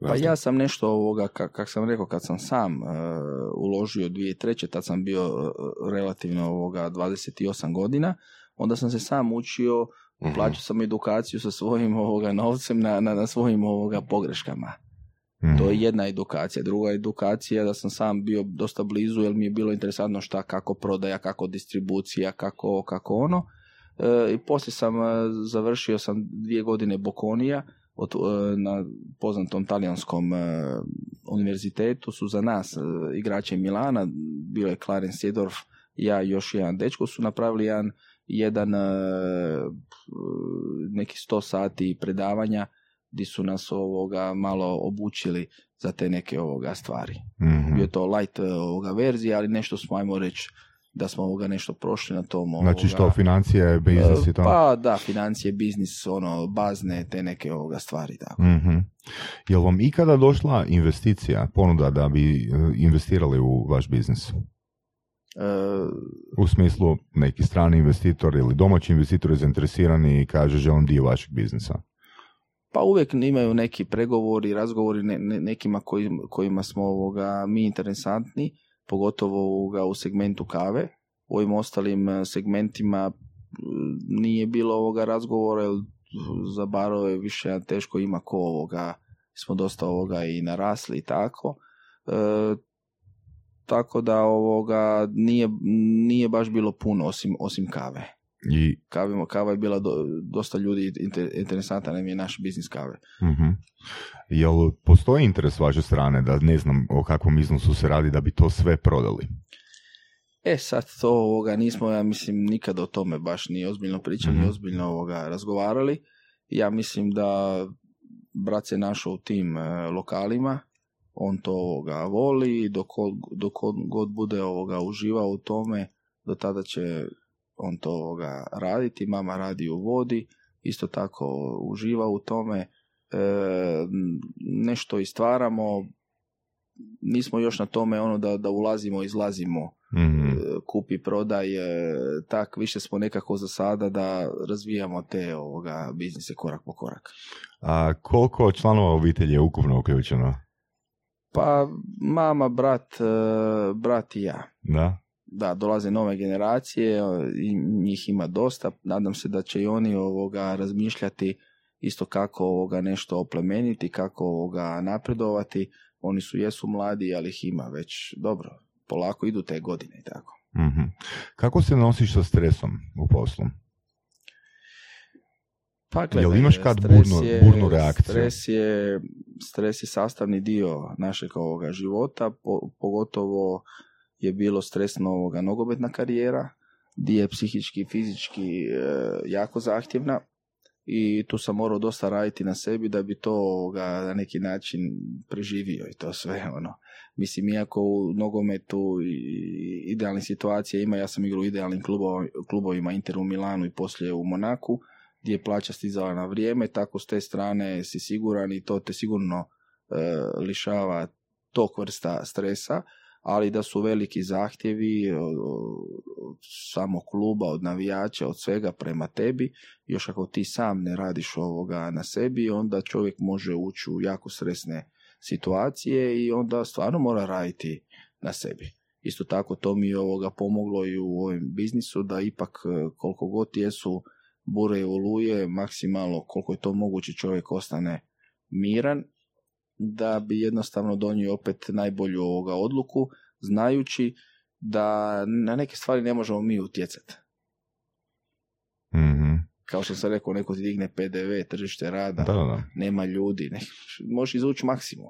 Speaker 3: pa ja sam nešto ovoga, kak, sam rekao, kad sam sam uh, uložio treće, tad sam bio uh, relativno ovoga 28 godina, onda sam se sam učio, uh plaćao sam edukaciju sa svojim ovoga novcem na, na, na svojim ovoga pogreškama. Mhm. To je jedna edukacija. Druga edukacija da sam sam bio dosta blizu jer mi je bilo interesantno šta, kako prodaja, kako distribucija, kako, kako ono. E, I poslije sam e, završio sam dvije godine Bokonija od, e, na poznatom talijanskom univerzitetu su za nas igrače Milana, bio je Clarence Sedorf, ja i još jedan dečko su napravili jedan jedan e, neki sto sati predavanja gdje su nas ovoga malo obučili za te neke ovoga stvari. mm Bio to light e, ovoga verzija, ali nešto smo, ajmo reći, da smo ovoga nešto prošli na tom.
Speaker 2: Ovoga, znači što, financije, biznis i to?
Speaker 3: Pa da, financije, biznis, ono, bazne, te neke ovoga stvari. Tako.
Speaker 2: mm Je vam ikada došla investicija, ponuda da bi e, investirali u vaš biznis? U smislu neki strani investitor ili domaći investitor je zainteresirani i kaže želim dio vašeg biznisa.
Speaker 3: Pa uvijek imaju neki pregovori, razgovori ne, nekima koji, kojima smo ovoga, mi interesantni, pogotovo ovoga, u segmentu kave. U ovim ostalim e, segmentima nije bilo ovoga razgovora, jer za barove više teško ima ko ovoga, smo dosta ovoga i narasli i tako. E, tako da ovoga nije, nije baš bilo puno osim, osim kave. I... Kavimo, kava je bila dosta ljudi inter, interesantan nam je naš biznis kave.
Speaker 2: uh Jel postoji interes vaše strane da ne znam o kakvom iznosu se radi da bi to sve prodali?
Speaker 3: E sad to ovoga, nismo ja mislim nikada o tome baš ni ozbiljno pričali, ni mhm. ozbiljno ovoga razgovarali. Ja mislim da brat se našao u tim e, lokalima on to ovoga voli i dok, dok god bude ovoga uživao u tome, do tada će on to ovoga raditi, mama radi u vodi, isto tako uživa u tome, e, nešto istvaramo, nismo još na tome ono da, da ulazimo, izlazimo, mm kupi, prodaj, tak, više smo nekako za sada da razvijamo te ovoga biznise korak po korak.
Speaker 2: A koliko članova obitelji je ukupno uključeno?
Speaker 3: Pa mama, brat, e, brat i ja.
Speaker 2: Da?
Speaker 3: Da, dolaze nove generacije i njih ima dosta. Nadam se da će i oni ovoga razmišljati isto kako ovoga nešto oplemeniti, kako ovoga napredovati. Oni su jesu mladi, ali ih ima već dobro. Polako idu te godine i tako.
Speaker 2: mm Kako se nosiš sa stresom u poslu?
Speaker 3: Pa Jel
Speaker 2: imaš kad burnu, je, burnu reakciju?
Speaker 3: Stres je, stres je sastavni dio našeg ovoga života, pogotovo je bilo stresno ovoga nogometna karijera, gdje je psihički i fizički e, jako zahtjevna i tu sam morao dosta raditi na sebi da bi to ovoga, na neki način preživio i to sve ono. Mislim, iako u nogometu i idealne situacije ima, ja sam igrao u idealnim klubovima Inter u Milanu i poslije u Monaku, gdje je plaća stizala na vrijeme, tako s te strane si siguran i to te sigurno e, lišava tog vrsta stresa, ali da su veliki zahtjevi od, od samog kluba, od navijača, od svega prema tebi, još ako ti sam ne radiš ovoga na sebi, onda čovjek može ući u jako stresne situacije i onda stvarno mora raditi na sebi. Isto tako to mi je ovoga pomoglo i u ovom biznisu da ipak e, koliko god jesu bure i oluje, maksimalno koliko je to moguće čovjek ostane miran da bi jednostavno donio opet najbolju ovoga odluku, znajući da na neke stvari ne možemo mi utjecati.
Speaker 2: Mhm.
Speaker 3: Kao što sam rekao, neko ti digne PDV, tržište rada,
Speaker 2: Da, da,
Speaker 3: nema ljudi, ne, možeš izvući maksimum.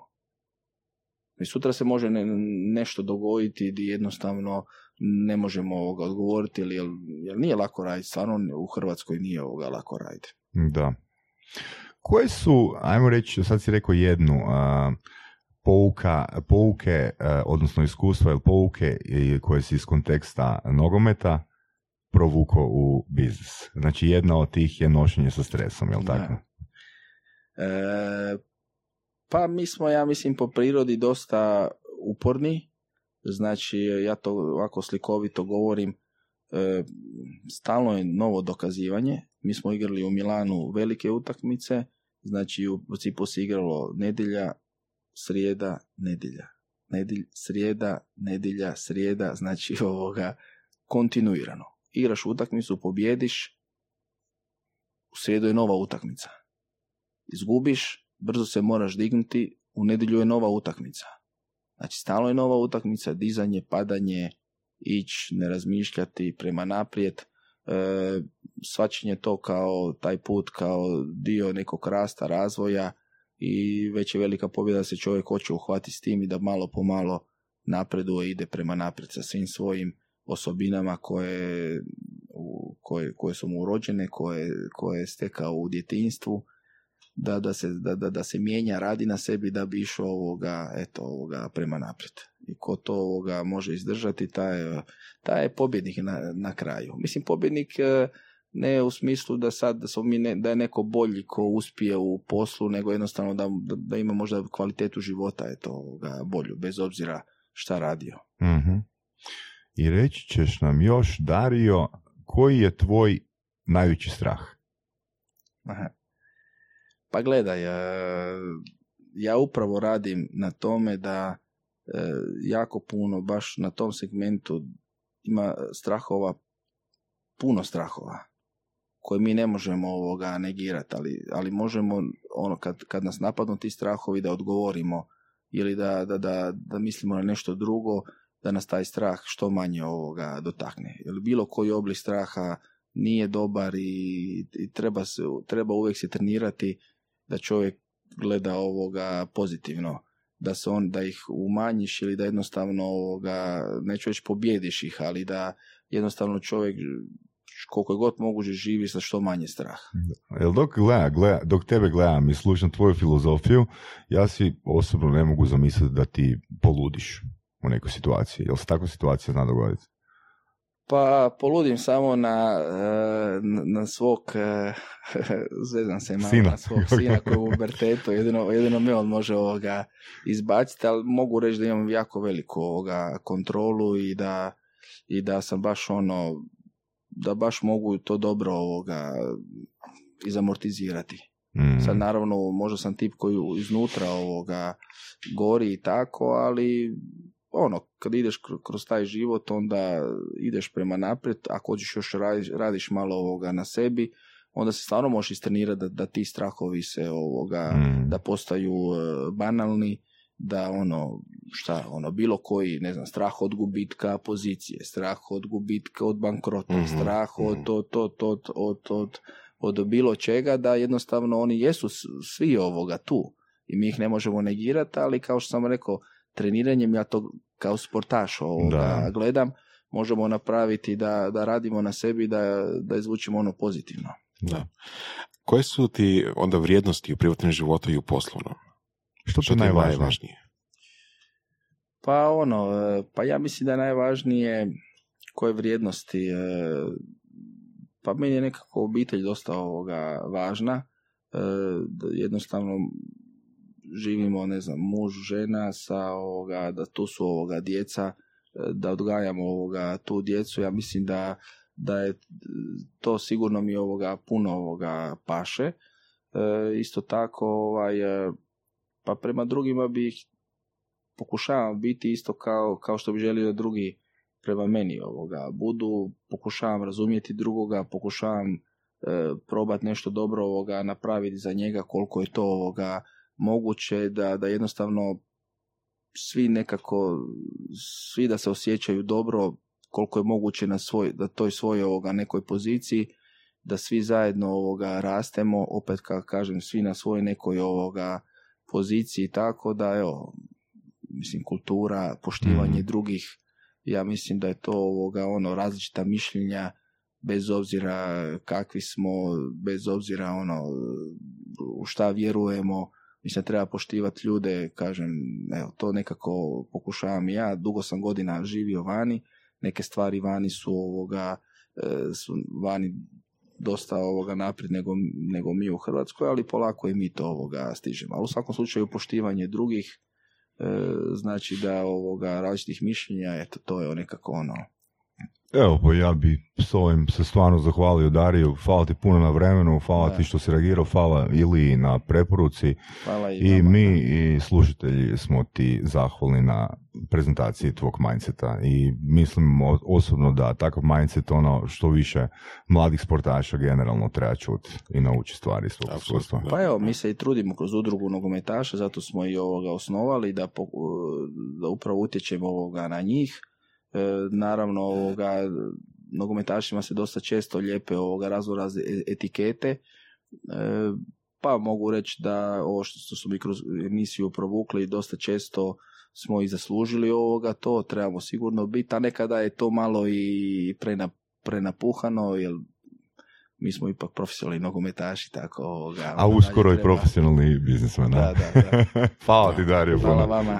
Speaker 3: I sutra se može ne- nešto dogoditi gdje jednostavno ne možemo ovoga odgovoriti, jer, jer nije lako raditi, stvarno u Hrvatskoj nije ovoga lako raditi.
Speaker 2: Da. Koje su, ajmo reći, sad si rekao jednu, a, pouka, pouke, a, odnosno iskustva ili pouke koje si iz konteksta nogometa provuko u biznis. Znači jedna od tih je nošenje sa stresom, jel tako?
Speaker 3: E, pa mi smo, ja mislim, po prirodi dosta uporni. Znači, ja to ovako slikovito govorim, e, stalno je novo dokazivanje. Mi smo igrali u Milanu velike utakmice, znači u principu se igralo nedjelja, srijeda, nedjelja. Nedjelj, srijeda, nedjelja, srijeda, znači ovoga kontinuirano. Igraš utakmicu, pobjediš, u srijedu je nova utakmica. Izgubiš, brzo se moraš dignuti, u nedjelju je nova utakmica. Znači, stalno je nova utakmica, dizanje, padanje, ići, ne razmišljati prema naprijed, e, svačenje to kao taj put, kao dio nekog rasta, razvoja i već je velika pobjeda da se čovjek hoće uhvatiti s tim i da malo po malo napreduje ide prema naprijed sa svim svojim osobinama koje, koje, koje su mu urođene, koje, koje je stekao u djetinjstvu, da, da, se, da, da, da se mijenja, radi na sebi da bi išao ovoga, eto, ovoga prema naprijed. I ko to ovoga može izdržati, taj, je- taj je pobjednik na, na kraju. Mislim, pobjednik e, ne u smislu da sad da, smo mi ne, da je neko bolji ko uspije u poslu, nego jednostavno da, da, ima možda kvalitetu života eto, ovoga, bolju, bez obzira šta radio.
Speaker 2: Mhm. I reći ćeš nam još, Dario, koji je tvoj najveći strah?
Speaker 3: Aha. Pa gledaj, e, ja upravo radim na tome da e, jako puno, baš na tom segmentu ima strahova, puno strahova koje mi ne možemo ovoga negirati, ali, ali možemo ono kad, kad nas napadnu ti strahovi da odgovorimo ili da, da, da, da mislimo na nešto drugo, da nas taj strah što manje ovoga dotakne. Jer bilo koji oblik straha nije dobar i, i treba, se, treba uvijek se trenirati da čovjek gleda ovoga pozitivno da se on da ih umanjiš ili da jednostavno ovoga neću reći pobjediš ih ali da jednostavno čovjek koliko je god moguće živi sa što manje straha.
Speaker 2: Jel dok, gleda, gleda, dok tebe gledam i slušam tvoju filozofiju, ja si osobno ne mogu zamisliti da ti poludiš u nekoj situaciji. Jel se takva situacija zna dogoditi?
Speaker 3: Pa poludim samo na, e, na, svog, e, zezam se malo,
Speaker 2: Sina.
Speaker 3: na svog sina koji je u pubertetu, jedino, jedino me on može ovoga izbaciti, ali mogu reći da imam jako veliku ovoga kontrolu i da, i da sam baš ono, da baš mogu to dobro ovoga izamortizirati.
Speaker 2: Mm.
Speaker 3: Sad naravno možda sam tip koji iznutra ovoga gori i tako, ali ono, kad ideš kr- kroz taj život, onda ideš prema naprijed, ako hoćeš još radiš, radiš malo ovoga na sebi, onda se stvarno možeš istrenirati da, da ti strahovi se ovoga,
Speaker 2: Mm.
Speaker 3: da postaju e, banalni, da ono, šta, ono, bilo koji, ne znam, strah od gubitka pozicije, strah od gubitka od bankrota,
Speaker 4: Mhm,
Speaker 3: strah od,
Speaker 4: mhm.
Speaker 3: od, od, od, od, od, od bilo čega, da jednostavno oni jesu svi ovoga tu i mi ih ne možemo negirati, ali kao što sam rekao, treniranjem ja to kao sportaš ovoga
Speaker 2: Da.
Speaker 3: gledam, možemo napraviti da, da radimo na sebi, da, da izvučemo ono pozitivno.
Speaker 4: Da. Koje su ti onda vrijednosti u privatnom životu i u poslovnom?
Speaker 2: Što
Speaker 4: Što
Speaker 2: je
Speaker 4: je
Speaker 2: najvažnije?
Speaker 4: najvažnije?
Speaker 3: Pa ono, e, pa ja mislim da je najvažnije koje vrijednosti, e, pa meni je nekako obitelj dosta ovoga važna, e, da jednostavno živimo, ne znam, muž, žena, sa ovoga, da tu su ovoga djeca, e, da odgajamo ovoga tu djecu. Ja mislim da, da je to sigurno mi ovoga puno ovoga paše. E, isto tako, ovaj, e, pa prema drugima bih pokušavam biti isto kao, kao što bi želio drugi prema meni ovoga budu, pokušavam razumjeti drugoga, pokušavam e, probati nešto dobro ovoga napraviti za njega koliko je to ovoga moguće da, da jednostavno svi nekako svi da se osjećaju dobro koliko je moguće na svoj, da toj svojoj ovoga nekoj poziciji da svi zajedno ovoga rastemo opet kako kažem svi na svojoj nekoj ovoga poziciji tako da evo mislim kultura poštivanje
Speaker 2: Mhm.
Speaker 3: drugih ja mislim da je to ovoga ono različita mišljenja bez obzira kakvi smo bez obzira ono u šta vjerujemo mislim treba poštivati ljude kažem evo to nekako pokušavam ja dugo sam godina živio vani neke stvari vani su ovoga e, su vani dosta ovoga naprijed nego, nego mi u Hrvatskoj, ali polako i mi to ovoga stižemo. Ali u svakom slučaju poštivanje drugih e, znači da ovoga različitih mišljenja, eto to je nekako ono
Speaker 2: Evo, pa ja bi s ovim se stvarno zahvalio Dariju, hvala ti puno na vremenu, hvala
Speaker 3: Da.
Speaker 2: ti što si reagirao, hvala Ili na preporuci
Speaker 3: hvala i,
Speaker 2: i mi i slušatelji smo ti zahvalni na prezentaciji tvog mindseta i mislim osobno da takav mindset ono što više mladih sportaša generalno treba čuti i nauči stvari iz
Speaker 4: Apsolutno,
Speaker 2: iskustva.
Speaker 3: Pa evo, mi se i trudimo kroz udrugu nogometaša, zato smo i ovoga osnovali da, po- da upravo utječemo ovoga na njih. E, naravno, ovoga, nogometašima se dosta često lijepe ovoga razno razne e- etikete. E, pa mogu reći da ovo što smo mi kroz emisiju provukli dosta često smo i zaslužili ovoga to, trebamo sigurno biti, a nekada je to malo i prena, prenapuhano, jer mi smo ipak profesionalni nogometaši, tako ovoga.
Speaker 2: A
Speaker 3: onda
Speaker 2: uskoro i
Speaker 3: treba-
Speaker 2: profesionalni biznismen.
Speaker 3: Da, da, da.
Speaker 2: Hvala ti Dario.
Speaker 3: Hvala vama.